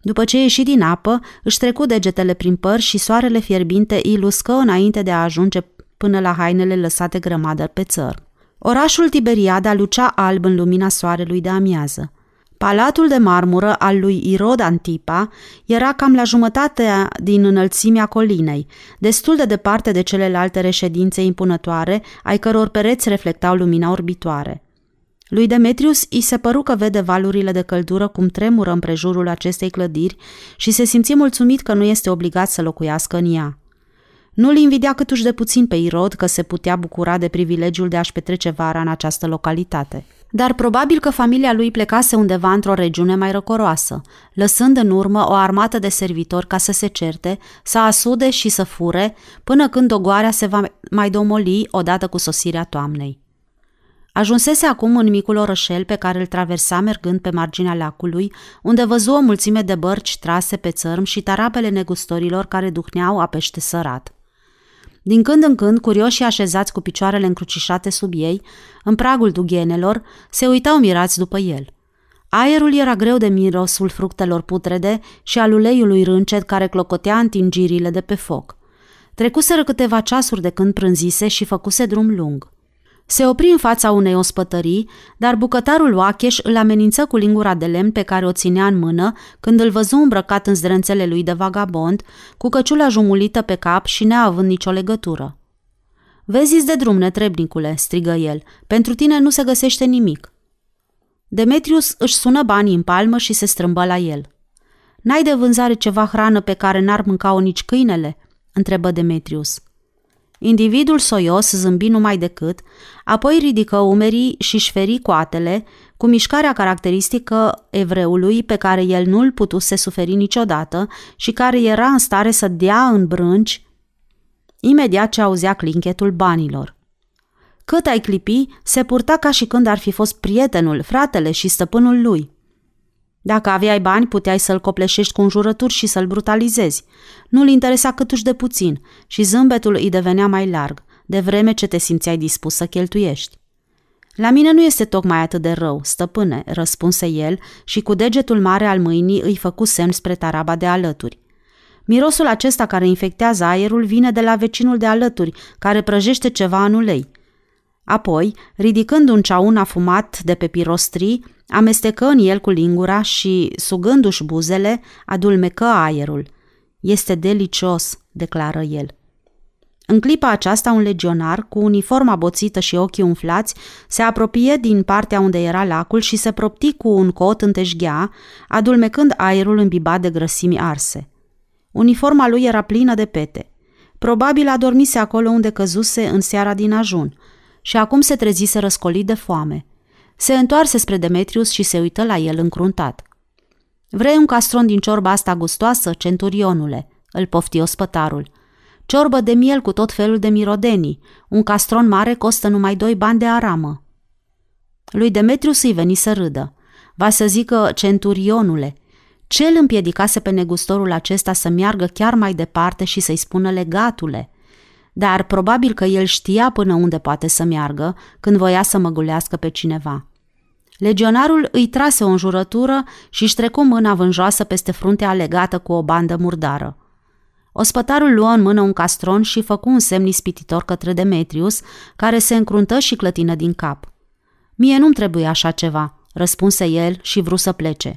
După ce ieși din apă, își trecu degetele prin păr și soarele fierbinte îi luscă înainte de a ajunge până la hainele lăsate grămadă pe țăr. Orașul Tiberiada lucea alb în lumina soarelui de amiază. Palatul de marmură al lui Irod Antipa era cam la jumătate din înălțimea colinei, destul de departe de celelalte reședințe impunătoare, ai căror pereți reflectau lumina orbitoare. Lui Demetrius îi se păru că vede valurile de căldură cum tremură împrejurul acestei clădiri și se simți mulțumit că nu este obligat să locuiască în ea. Nu-l invidia câtuși de puțin pe Irod că se putea bucura de privilegiul de a-și petrece vara în această localitate dar probabil că familia lui plecase undeva într-o regiune mai răcoroasă, lăsând în urmă o armată de servitori ca să se certe, să asude și să fure, până când ogoarea se va mai domoli odată cu sosirea toamnei. Ajunsese acum în micul orășel pe care îl traversa mergând pe marginea lacului, unde văzu o mulțime de bărci trase pe țărm și tarabele negustorilor care duhneau a pește sărat. Din când în când, curioșii așezați cu picioarele încrucișate sub ei, în pragul dughenelor, se uitau mirați după el. Aerul era greu de mirosul fructelor putrede și al uleiului râncet care clocotea în tingirile de pe foc. Trecuseră câteva ceasuri de când prânzise și făcuse drum lung. Se opri în fața unei ospătării, dar bucătarul Oacheș îl amenință cu lingura de lemn pe care o ținea în mână când îl văzu îmbrăcat în zdrențele lui de vagabond, cu căciula jumulită pe cap și neavând nicio legătură. Vezi de drum, netrebnicule, strigă el, pentru tine nu se găsește nimic. Demetrius își sună banii în palmă și se strâmbă la el. N-ai de vânzare ceva hrană pe care n-ar mânca-o nici câinele?" întrebă Demetrius. Individul soios zâmbi numai decât, apoi ridică umerii și șferi coatele, cu mișcarea caracteristică evreului pe care el nu-l putuse suferi niciodată și care era în stare să dea în brânci imediat ce auzea clinchetul banilor. Cât ai clipi, se purta ca și când ar fi fost prietenul, fratele și stăpânul lui – dacă aveai bani, puteai să-l copleșești cu înjurături și să-l brutalizezi. Nu-l interesa câtuși de puțin și zâmbetul îi devenea mai larg, de vreme ce te simțeai dispus să cheltuiești. La mine nu este tocmai atât de rău, stăpâne, răspunse el și cu degetul mare al mâinii îi făcu semn spre taraba de alături. Mirosul acesta care infectează aerul vine de la vecinul de alături, care prăjește ceva în ulei. Apoi, ridicând un ceaun afumat de pe pirostrii, Amestecă în el cu lingura și, sugându-și buzele, adulmecă aerul. Este delicios, declară el. În clipa aceasta, un legionar, cu uniforma boțită și ochii umflați, se apropie din partea unde era lacul și se propti cu un cot în teșghea, adulmecând aerul îmbibat de grăsimi arse. Uniforma lui era plină de pete. Probabil adormise acolo unde căzuse în seara din ajun și acum se trezise răscolit de foame – se întoarse spre Demetrius și se uită la el încruntat. Vrei un castron din ciorba asta gustoasă, centurionule?" îl pofti ospătarul. Ciorbă de miel cu tot felul de mirodenii. Un castron mare costă numai doi bani de aramă." Lui Demetrius îi veni să râdă. Va să zică centurionule. Ce îl împiedicase pe negustorul acesta să meargă chiar mai departe și să-i spună legatule? Dar probabil că el știa până unde poate să meargă când voia să măgulească pe cineva. Legionarul îi trase o înjurătură și își trecu mâna vânjoasă peste fruntea legată cu o bandă murdară. Ospătarul luă în mână un castron și făcu un semn ispititor către Demetrius, care se încruntă și clătină din cap. Mie nu-mi trebuie așa ceva, răspunse el și vru să plece.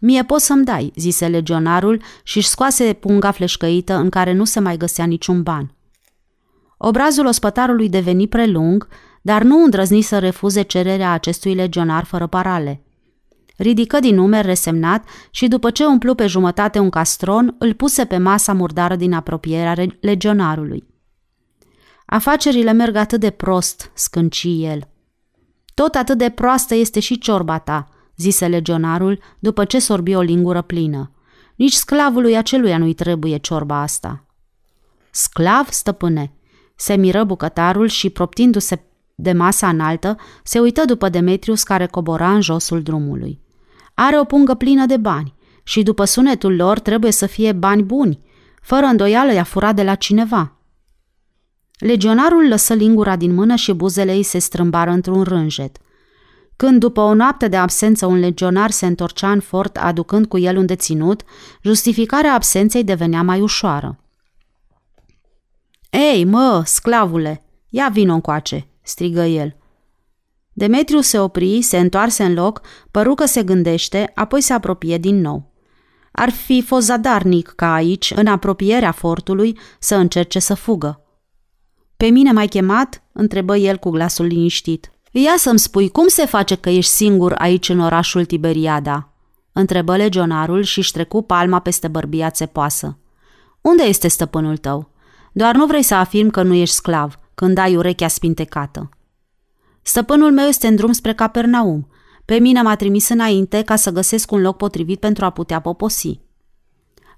Mie poți să-mi dai, zise legionarul și își scoase punga fleșcăită în care nu se mai găsea niciun ban. Obrazul ospătarului deveni prelung, dar nu îndrăzni să refuze cererea acestui legionar fără parale. Ridică din numer resemnat și după ce umplu pe jumătate un castron, îl puse pe masa murdară din apropierea legionarului. Afacerile merg atât de prost, scânci el. Tot atât de proastă este și ciorba ta, zise legionarul după ce sorbi o lingură plină. Nici sclavului aceluia nu-i trebuie ciorba asta. Sclav, stăpâne, se miră bucătarul și, proptindu-se de masa înaltă, se uită după Demetrius care cobora în josul drumului. Are o pungă plină de bani și după sunetul lor trebuie să fie bani buni. Fără îndoială i-a furat de la cineva. Legionarul lăsă lingura din mână și buzele ei se strâmbară într-un rânjet. Când după o noapte de absență un legionar se întorcea în fort aducând cu el un deținut, justificarea absenței devenea mai ușoară. Ei, mă, sclavule, ia vino încoace!" strigă el. Demetriu se opri, se întoarse în loc, păru că se gândește, apoi se apropie din nou. Ar fi fost zadarnic ca aici, în apropierea fortului, să încerce să fugă. Pe mine mai chemat?" întrebă el cu glasul liniștit. Ia să-mi spui, cum se face că ești singur aici în orașul Tiberiada?" întrebă legionarul și-și trecu palma peste bărbia țepoasă. Unde este stăpânul tău? Doar nu vrei să afirm că nu ești sclav, când ai urechea spintecată. Stăpânul meu este în drum spre Capernaum. Pe mine m-a trimis înainte ca să găsesc un loc potrivit pentru a putea poposi.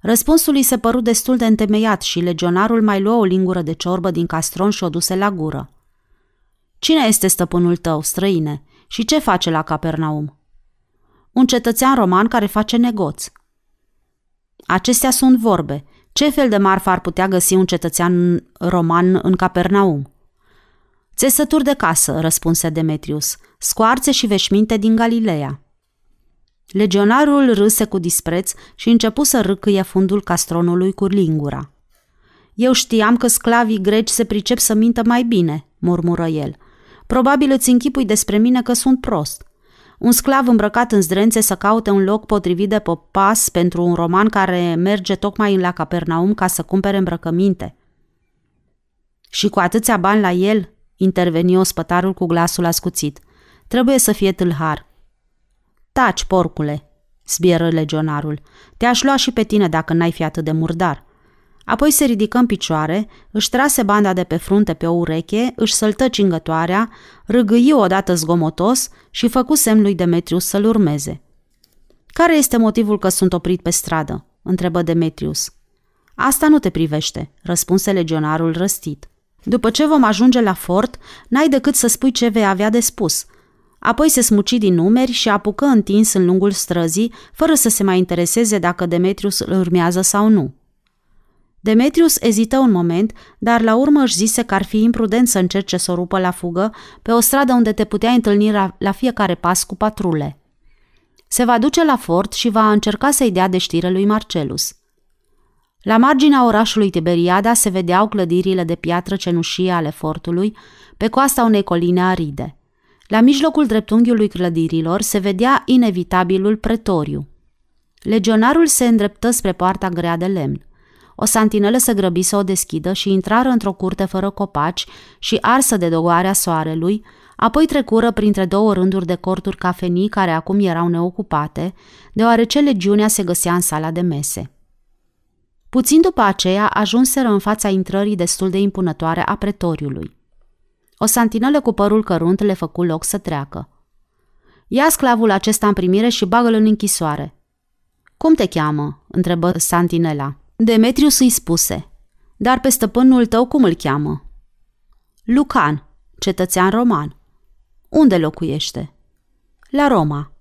Răspunsul îi se păru destul de întemeiat și legionarul mai luă o lingură de ciorbă din castron și o duse la gură. Cine este stăpânul tău, străine, și ce face la Capernaum? Un cetățean roman care face negoți. Acestea sunt vorbe. Ce fel de marfă ar putea găsi un cetățean roman în Capernaum? Țesături de casă, răspunse Demetrius, scoarțe și veșminte din Galileea. Legionarul râse cu dispreț și începu să râcâie fundul castronului cu lingura. Eu știam că sclavii greci se pricep să mintă mai bine, murmură el. Probabil îți închipui despre mine că sunt prost. Un sclav îmbrăcat în zdrențe să caute un loc potrivit de popas pentru un roman care merge tocmai la Capernaum ca să cumpere îmbrăcăminte. Și cu atâția bani la el, interveni ospătarul cu glasul ascuțit. Trebuie să fie tâlhar. Taci, porcule, zbieră legionarul. Te-aș lua și pe tine dacă n-ai fi atât de murdar. Apoi se ridică în picioare, își trase banda de pe frunte pe o ureche, își săltă cingătoarea, râgâi odată zgomotos și făcu semn lui Demetrius să-l urmeze. Care este motivul că sunt oprit pe stradă?" întrebă Demetrius. Asta nu te privește," răspunse legionarul răstit. După ce vom ajunge la fort, n-ai decât să spui ce vei avea de spus. Apoi se smuci din numeri și apucă întins în lungul străzii, fără să se mai intereseze dacă Demetrius îl urmează sau nu. Demetrius ezită un moment, dar la urmă își zise că ar fi imprudent să încerce să o rupă la fugă pe o stradă unde te putea întâlni la fiecare pas cu patrule. Se va duce la fort și va încerca să-i dea de știre lui Marcelus. La marginea orașului Tiberiada se vedeau clădirile de piatră cenușie ale fortului, pe coasta unei coline aride. La mijlocul dreptunghiului clădirilor se vedea inevitabilul pretoriu. Legionarul se îndreptă spre poarta grea de lemn. O santinelă se grăbi să o deschidă și intrară într-o curte fără copaci și arsă de dogoarea soarelui, apoi trecură printre două rânduri de corturi cafenii care acum erau neocupate, deoarece legiunea se găsea în sala de mese. Puțin după aceea ajunseră în fața intrării destul de impunătoare a pretoriului. O santinelă cu părul cărunt le făcu loc să treacă. Ia sclavul acesta în primire și bagă-l în închisoare. Cum te cheamă?" întrebă santinela. Demetrius îi spuse. Dar pe stăpânul tău cum îl cheamă? Lucan, cetățean roman. Unde locuiește? La Roma.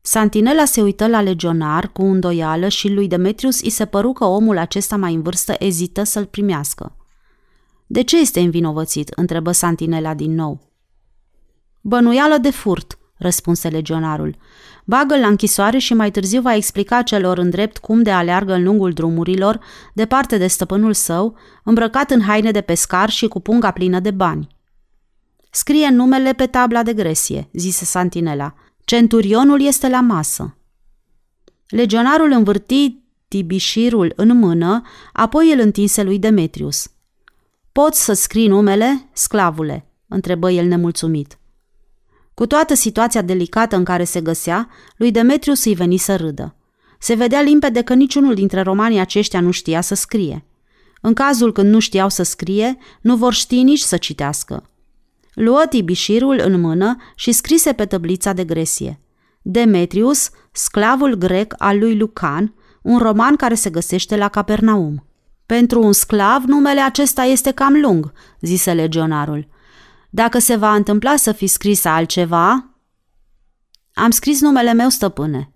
Santinela se uită la legionar cu îndoială și lui Demetrius îi se păru că omul acesta mai în vârstă ezită să-l primească. De ce este învinovățit?" întrebă Santinela din nou. Bănuială de furt," răspunse legionarul. Bagă-l la închisoare și mai târziu va explica celor în drept cum de aleargă în lungul drumurilor, departe de stăpânul său, îmbrăcat în haine de pescar și cu punga plină de bani. Scrie numele pe tabla de gresie, zise Santinela. Centurionul este la masă. Legionarul învârti tibișirul în mână, apoi îl întinse lui Demetrius. Poți să scrii numele, sclavule?" întrebă el nemulțumit. Cu toată situația delicată în care se găsea, lui Demetrius îi veni să râdă. Se vedea limpede că niciunul dintre romanii aceștia nu știa să scrie. În cazul când nu știau să scrie, nu vor ști nici să citească. Luă tibișirul în mână și scrise pe tăblița de gresie. Demetrius, sclavul grec al lui Lucan, un roman care se găsește la Capernaum. Pentru un sclav, numele acesta este cam lung, zise legionarul. Dacă se va întâmpla să fi scris altceva... Am scris numele meu, stăpâne.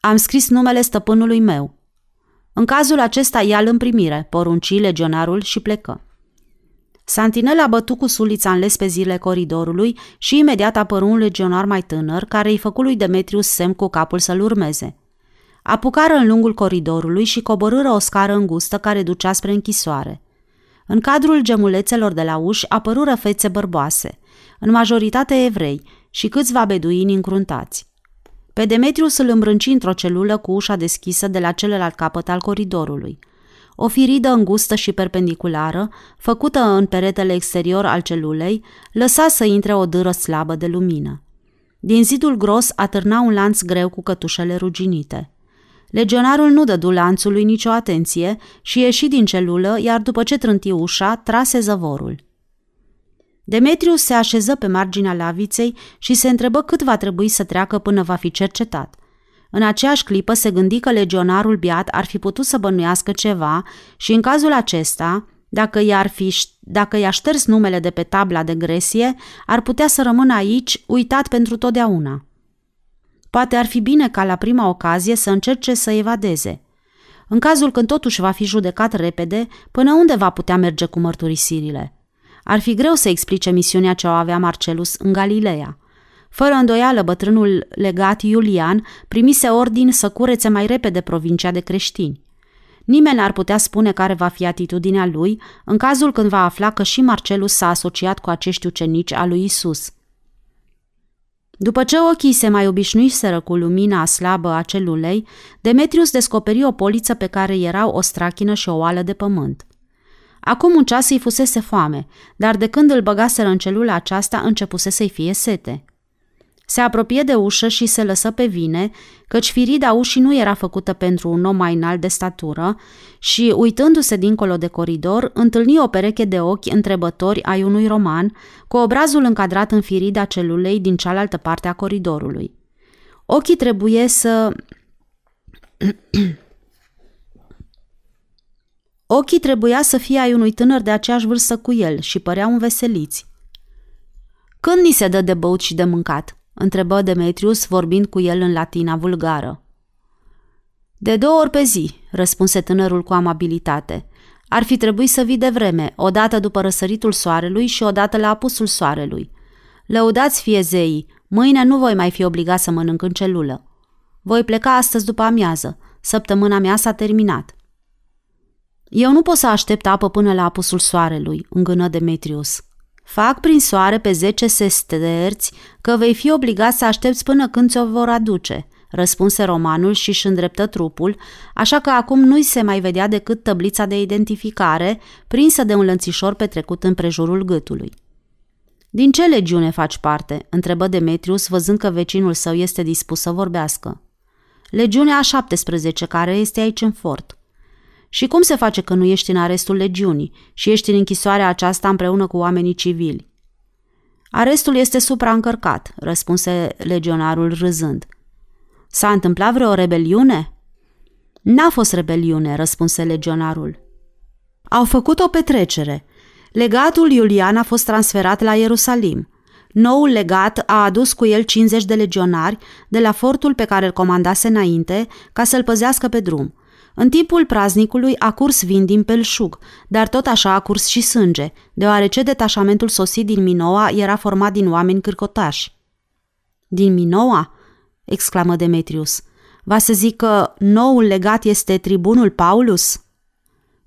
Am scris numele stăpânului meu. În cazul acesta ia-l în primire, porunci legionarul și plecă. Santinel a bătut cu sulița în zile coridorului și imediat apăru un legionar mai tânăr care îi făcu lui Demetrius semn cu capul să-l urmeze. Apucară în lungul coridorului și coborâră o scară îngustă care ducea spre închisoare. În cadrul gemulețelor de la uși apărură fețe bărboase, în majoritate evrei și câțiva beduini încruntați. Pe Demetrius îl îmbrânci într-o celulă cu ușa deschisă de la celălalt capăt al coridorului. O firidă îngustă și perpendiculară, făcută în peretele exterior al celulei, lăsa să intre o dâră slabă de lumină. Din zidul gros atârna un lanț greu cu cătușele ruginite. Legionarul nu dădu lanțului nicio atenție și ieși din celulă, iar după ce trânti ușa, trase zăvorul. Demetrius se așeză pe marginea laviței și se întrebă cât va trebui să treacă până va fi cercetat. În aceeași clipă se gândi că legionarul biat ar fi putut să bănuiască ceva și în cazul acesta, dacă i-ar fi, dacă i-a șters numele de pe tabla de gresie, ar putea să rămână aici uitat pentru totdeauna. Poate ar fi bine ca la prima ocazie să încerce să evadeze. În cazul când totuși va fi judecat repede, până unde va putea merge cu mărturisirile? Ar fi greu să explice misiunea ce o avea Marcelus în Galileea. Fără îndoială, bătrânul legat Iulian primise ordin să curețe mai repede provincia de creștini. Nimeni ar putea spune care va fi atitudinea lui în cazul când va afla că și Marcelus s-a asociat cu acești ucenici a lui Isus. După ce ochii se mai obișnuiseră cu lumina slabă a celulei, Demetrius descoperi o poliță pe care erau o strachină și o oală de pământ. Acum un ceas îi fusese foame, dar de când îl băgaseră în celula aceasta începuse să-i fie sete. Se apropie de ușă și se lăsă pe vine, căci firida ușii nu era făcută pentru un om mai înalt de statură și, uitându-se dincolo de coridor, întâlni o pereche de ochi întrebători ai unui roman, cu obrazul încadrat în firida celulei din cealaltă parte a coridorului. Ochii trebuie să... Ochii trebuia să fie ai unui tânăr de aceeași vârstă cu el și păreau înveseliți. Când ni se dă de băut și de mâncat?" Întrebă Demetrius vorbind cu el în latina vulgară. De două ori pe zi, răspunse tânărul cu amabilitate. Ar fi trebuit să vii de vreme, odată după răsăritul soarelui și odată la apusul soarelui. Lăudați fie zeii, mâine nu voi mai fi obligat să mănânc în celulă. Voi pleca astăzi după amiază, săptămâna mea s-a terminat. Eu nu pot să aștept apă până la apusul soarelui, îngână Demetrius. Fac prin soare pe zece sesterți că vei fi obligat să aștepți până când ți-o vor aduce, răspunse romanul și își îndreptă trupul, așa că acum nu-i se mai vedea decât tăblița de identificare, prinsă de un lănțișor petrecut în prejurul gâtului. Din ce legiune faci parte?" întrebă Demetrius, văzând că vecinul său este dispus să vorbească. Legiunea a 17, care este aici în fort. Și cum se face că nu ești în arestul legiunii și ești în închisoarea aceasta împreună cu oamenii civili? Arestul este supraîncărcat, răspunse legionarul râzând. S-a întâmplat vreo rebeliune? N-a fost rebeliune, răspunse legionarul. Au făcut o petrecere. Legatul Iulian a fost transferat la Ierusalim. Noul legat a adus cu el 50 de legionari de la fortul pe care îl comandase înainte ca să-l păzească pe drum – În timpul praznicului a curs vin din pelșug, dar tot așa a curs și sânge, deoarece detașamentul sosit din Minoa era format din oameni cârcotași. Din Minoa? exclamă Demetrius. Va să zic că noul legat este tribunul Paulus?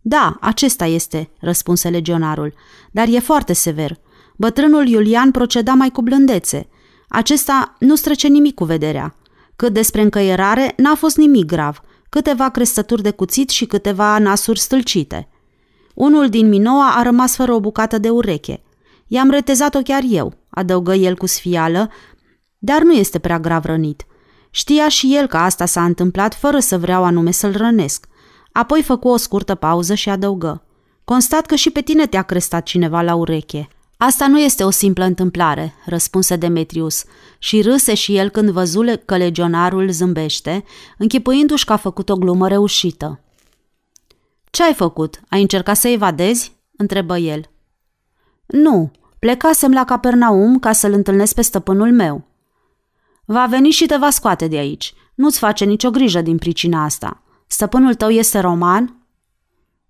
Da, acesta este, răspunse legionarul, dar e foarte sever. Bătrânul Iulian proceda mai cu blândețe. Acesta nu strece nimic cu vederea. Cât despre încăierare, n-a fost nimic grav, câteva crestături de cuțit și câteva nasuri stâlcite. Unul din Minoa a rămas fără o bucată de ureche. I-am retezat-o chiar eu, adăugă el cu sfială, dar nu este prea grav rănit. Știa și el că asta s-a întâmplat fără să vreau anume să-l rănesc. Apoi făcu o scurtă pauză și adăugă. Constat că și pe tine te-a crestat cineva la ureche. Asta nu este o simplă întâmplare, răspunse Demetrius, și râse și el când văzule că legionarul zâmbește, închipuindu-și că a făcut o glumă reușită. Ce ai făcut? Ai încercat să evadezi?" întrebă el. Nu, plecasem la Capernaum ca să-l întâlnesc pe stăpânul meu. Va veni și te va scoate de aici. Nu-ți face nicio grijă din pricina asta. Stăpânul tău este roman?"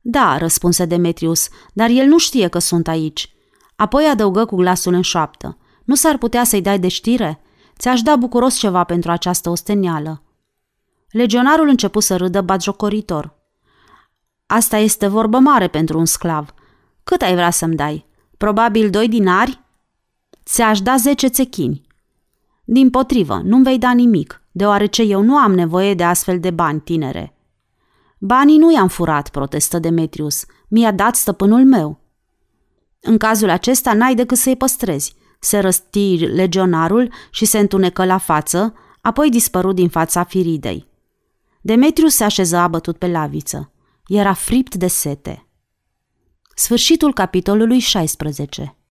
Da, răspunse Demetrius, dar el nu știe că sunt aici. Apoi adăugă cu glasul în șoaptă. Nu s-ar putea să-i dai de știre? Ți-aș da bucuros ceva pentru această ostenială. Legionarul început să râdă batjocoritor. Asta este vorbă mare pentru un sclav. Cât ai vrea să-mi dai? Probabil doi dinari? Ți-aș da zece țechini. Din potrivă, nu-mi vei da nimic, deoarece eu nu am nevoie de astfel de bani, tinere. Banii nu i-am furat, protestă Demetrius. Mi-a dat stăpânul meu. În cazul acesta n-ai decât să-i păstrezi. Se răsti legionarul și se întunecă la față, apoi dispăru din fața Firidei. Demetrius se așeză abătut pe laviță. Era fript de sete. Sfârșitul capitolului 16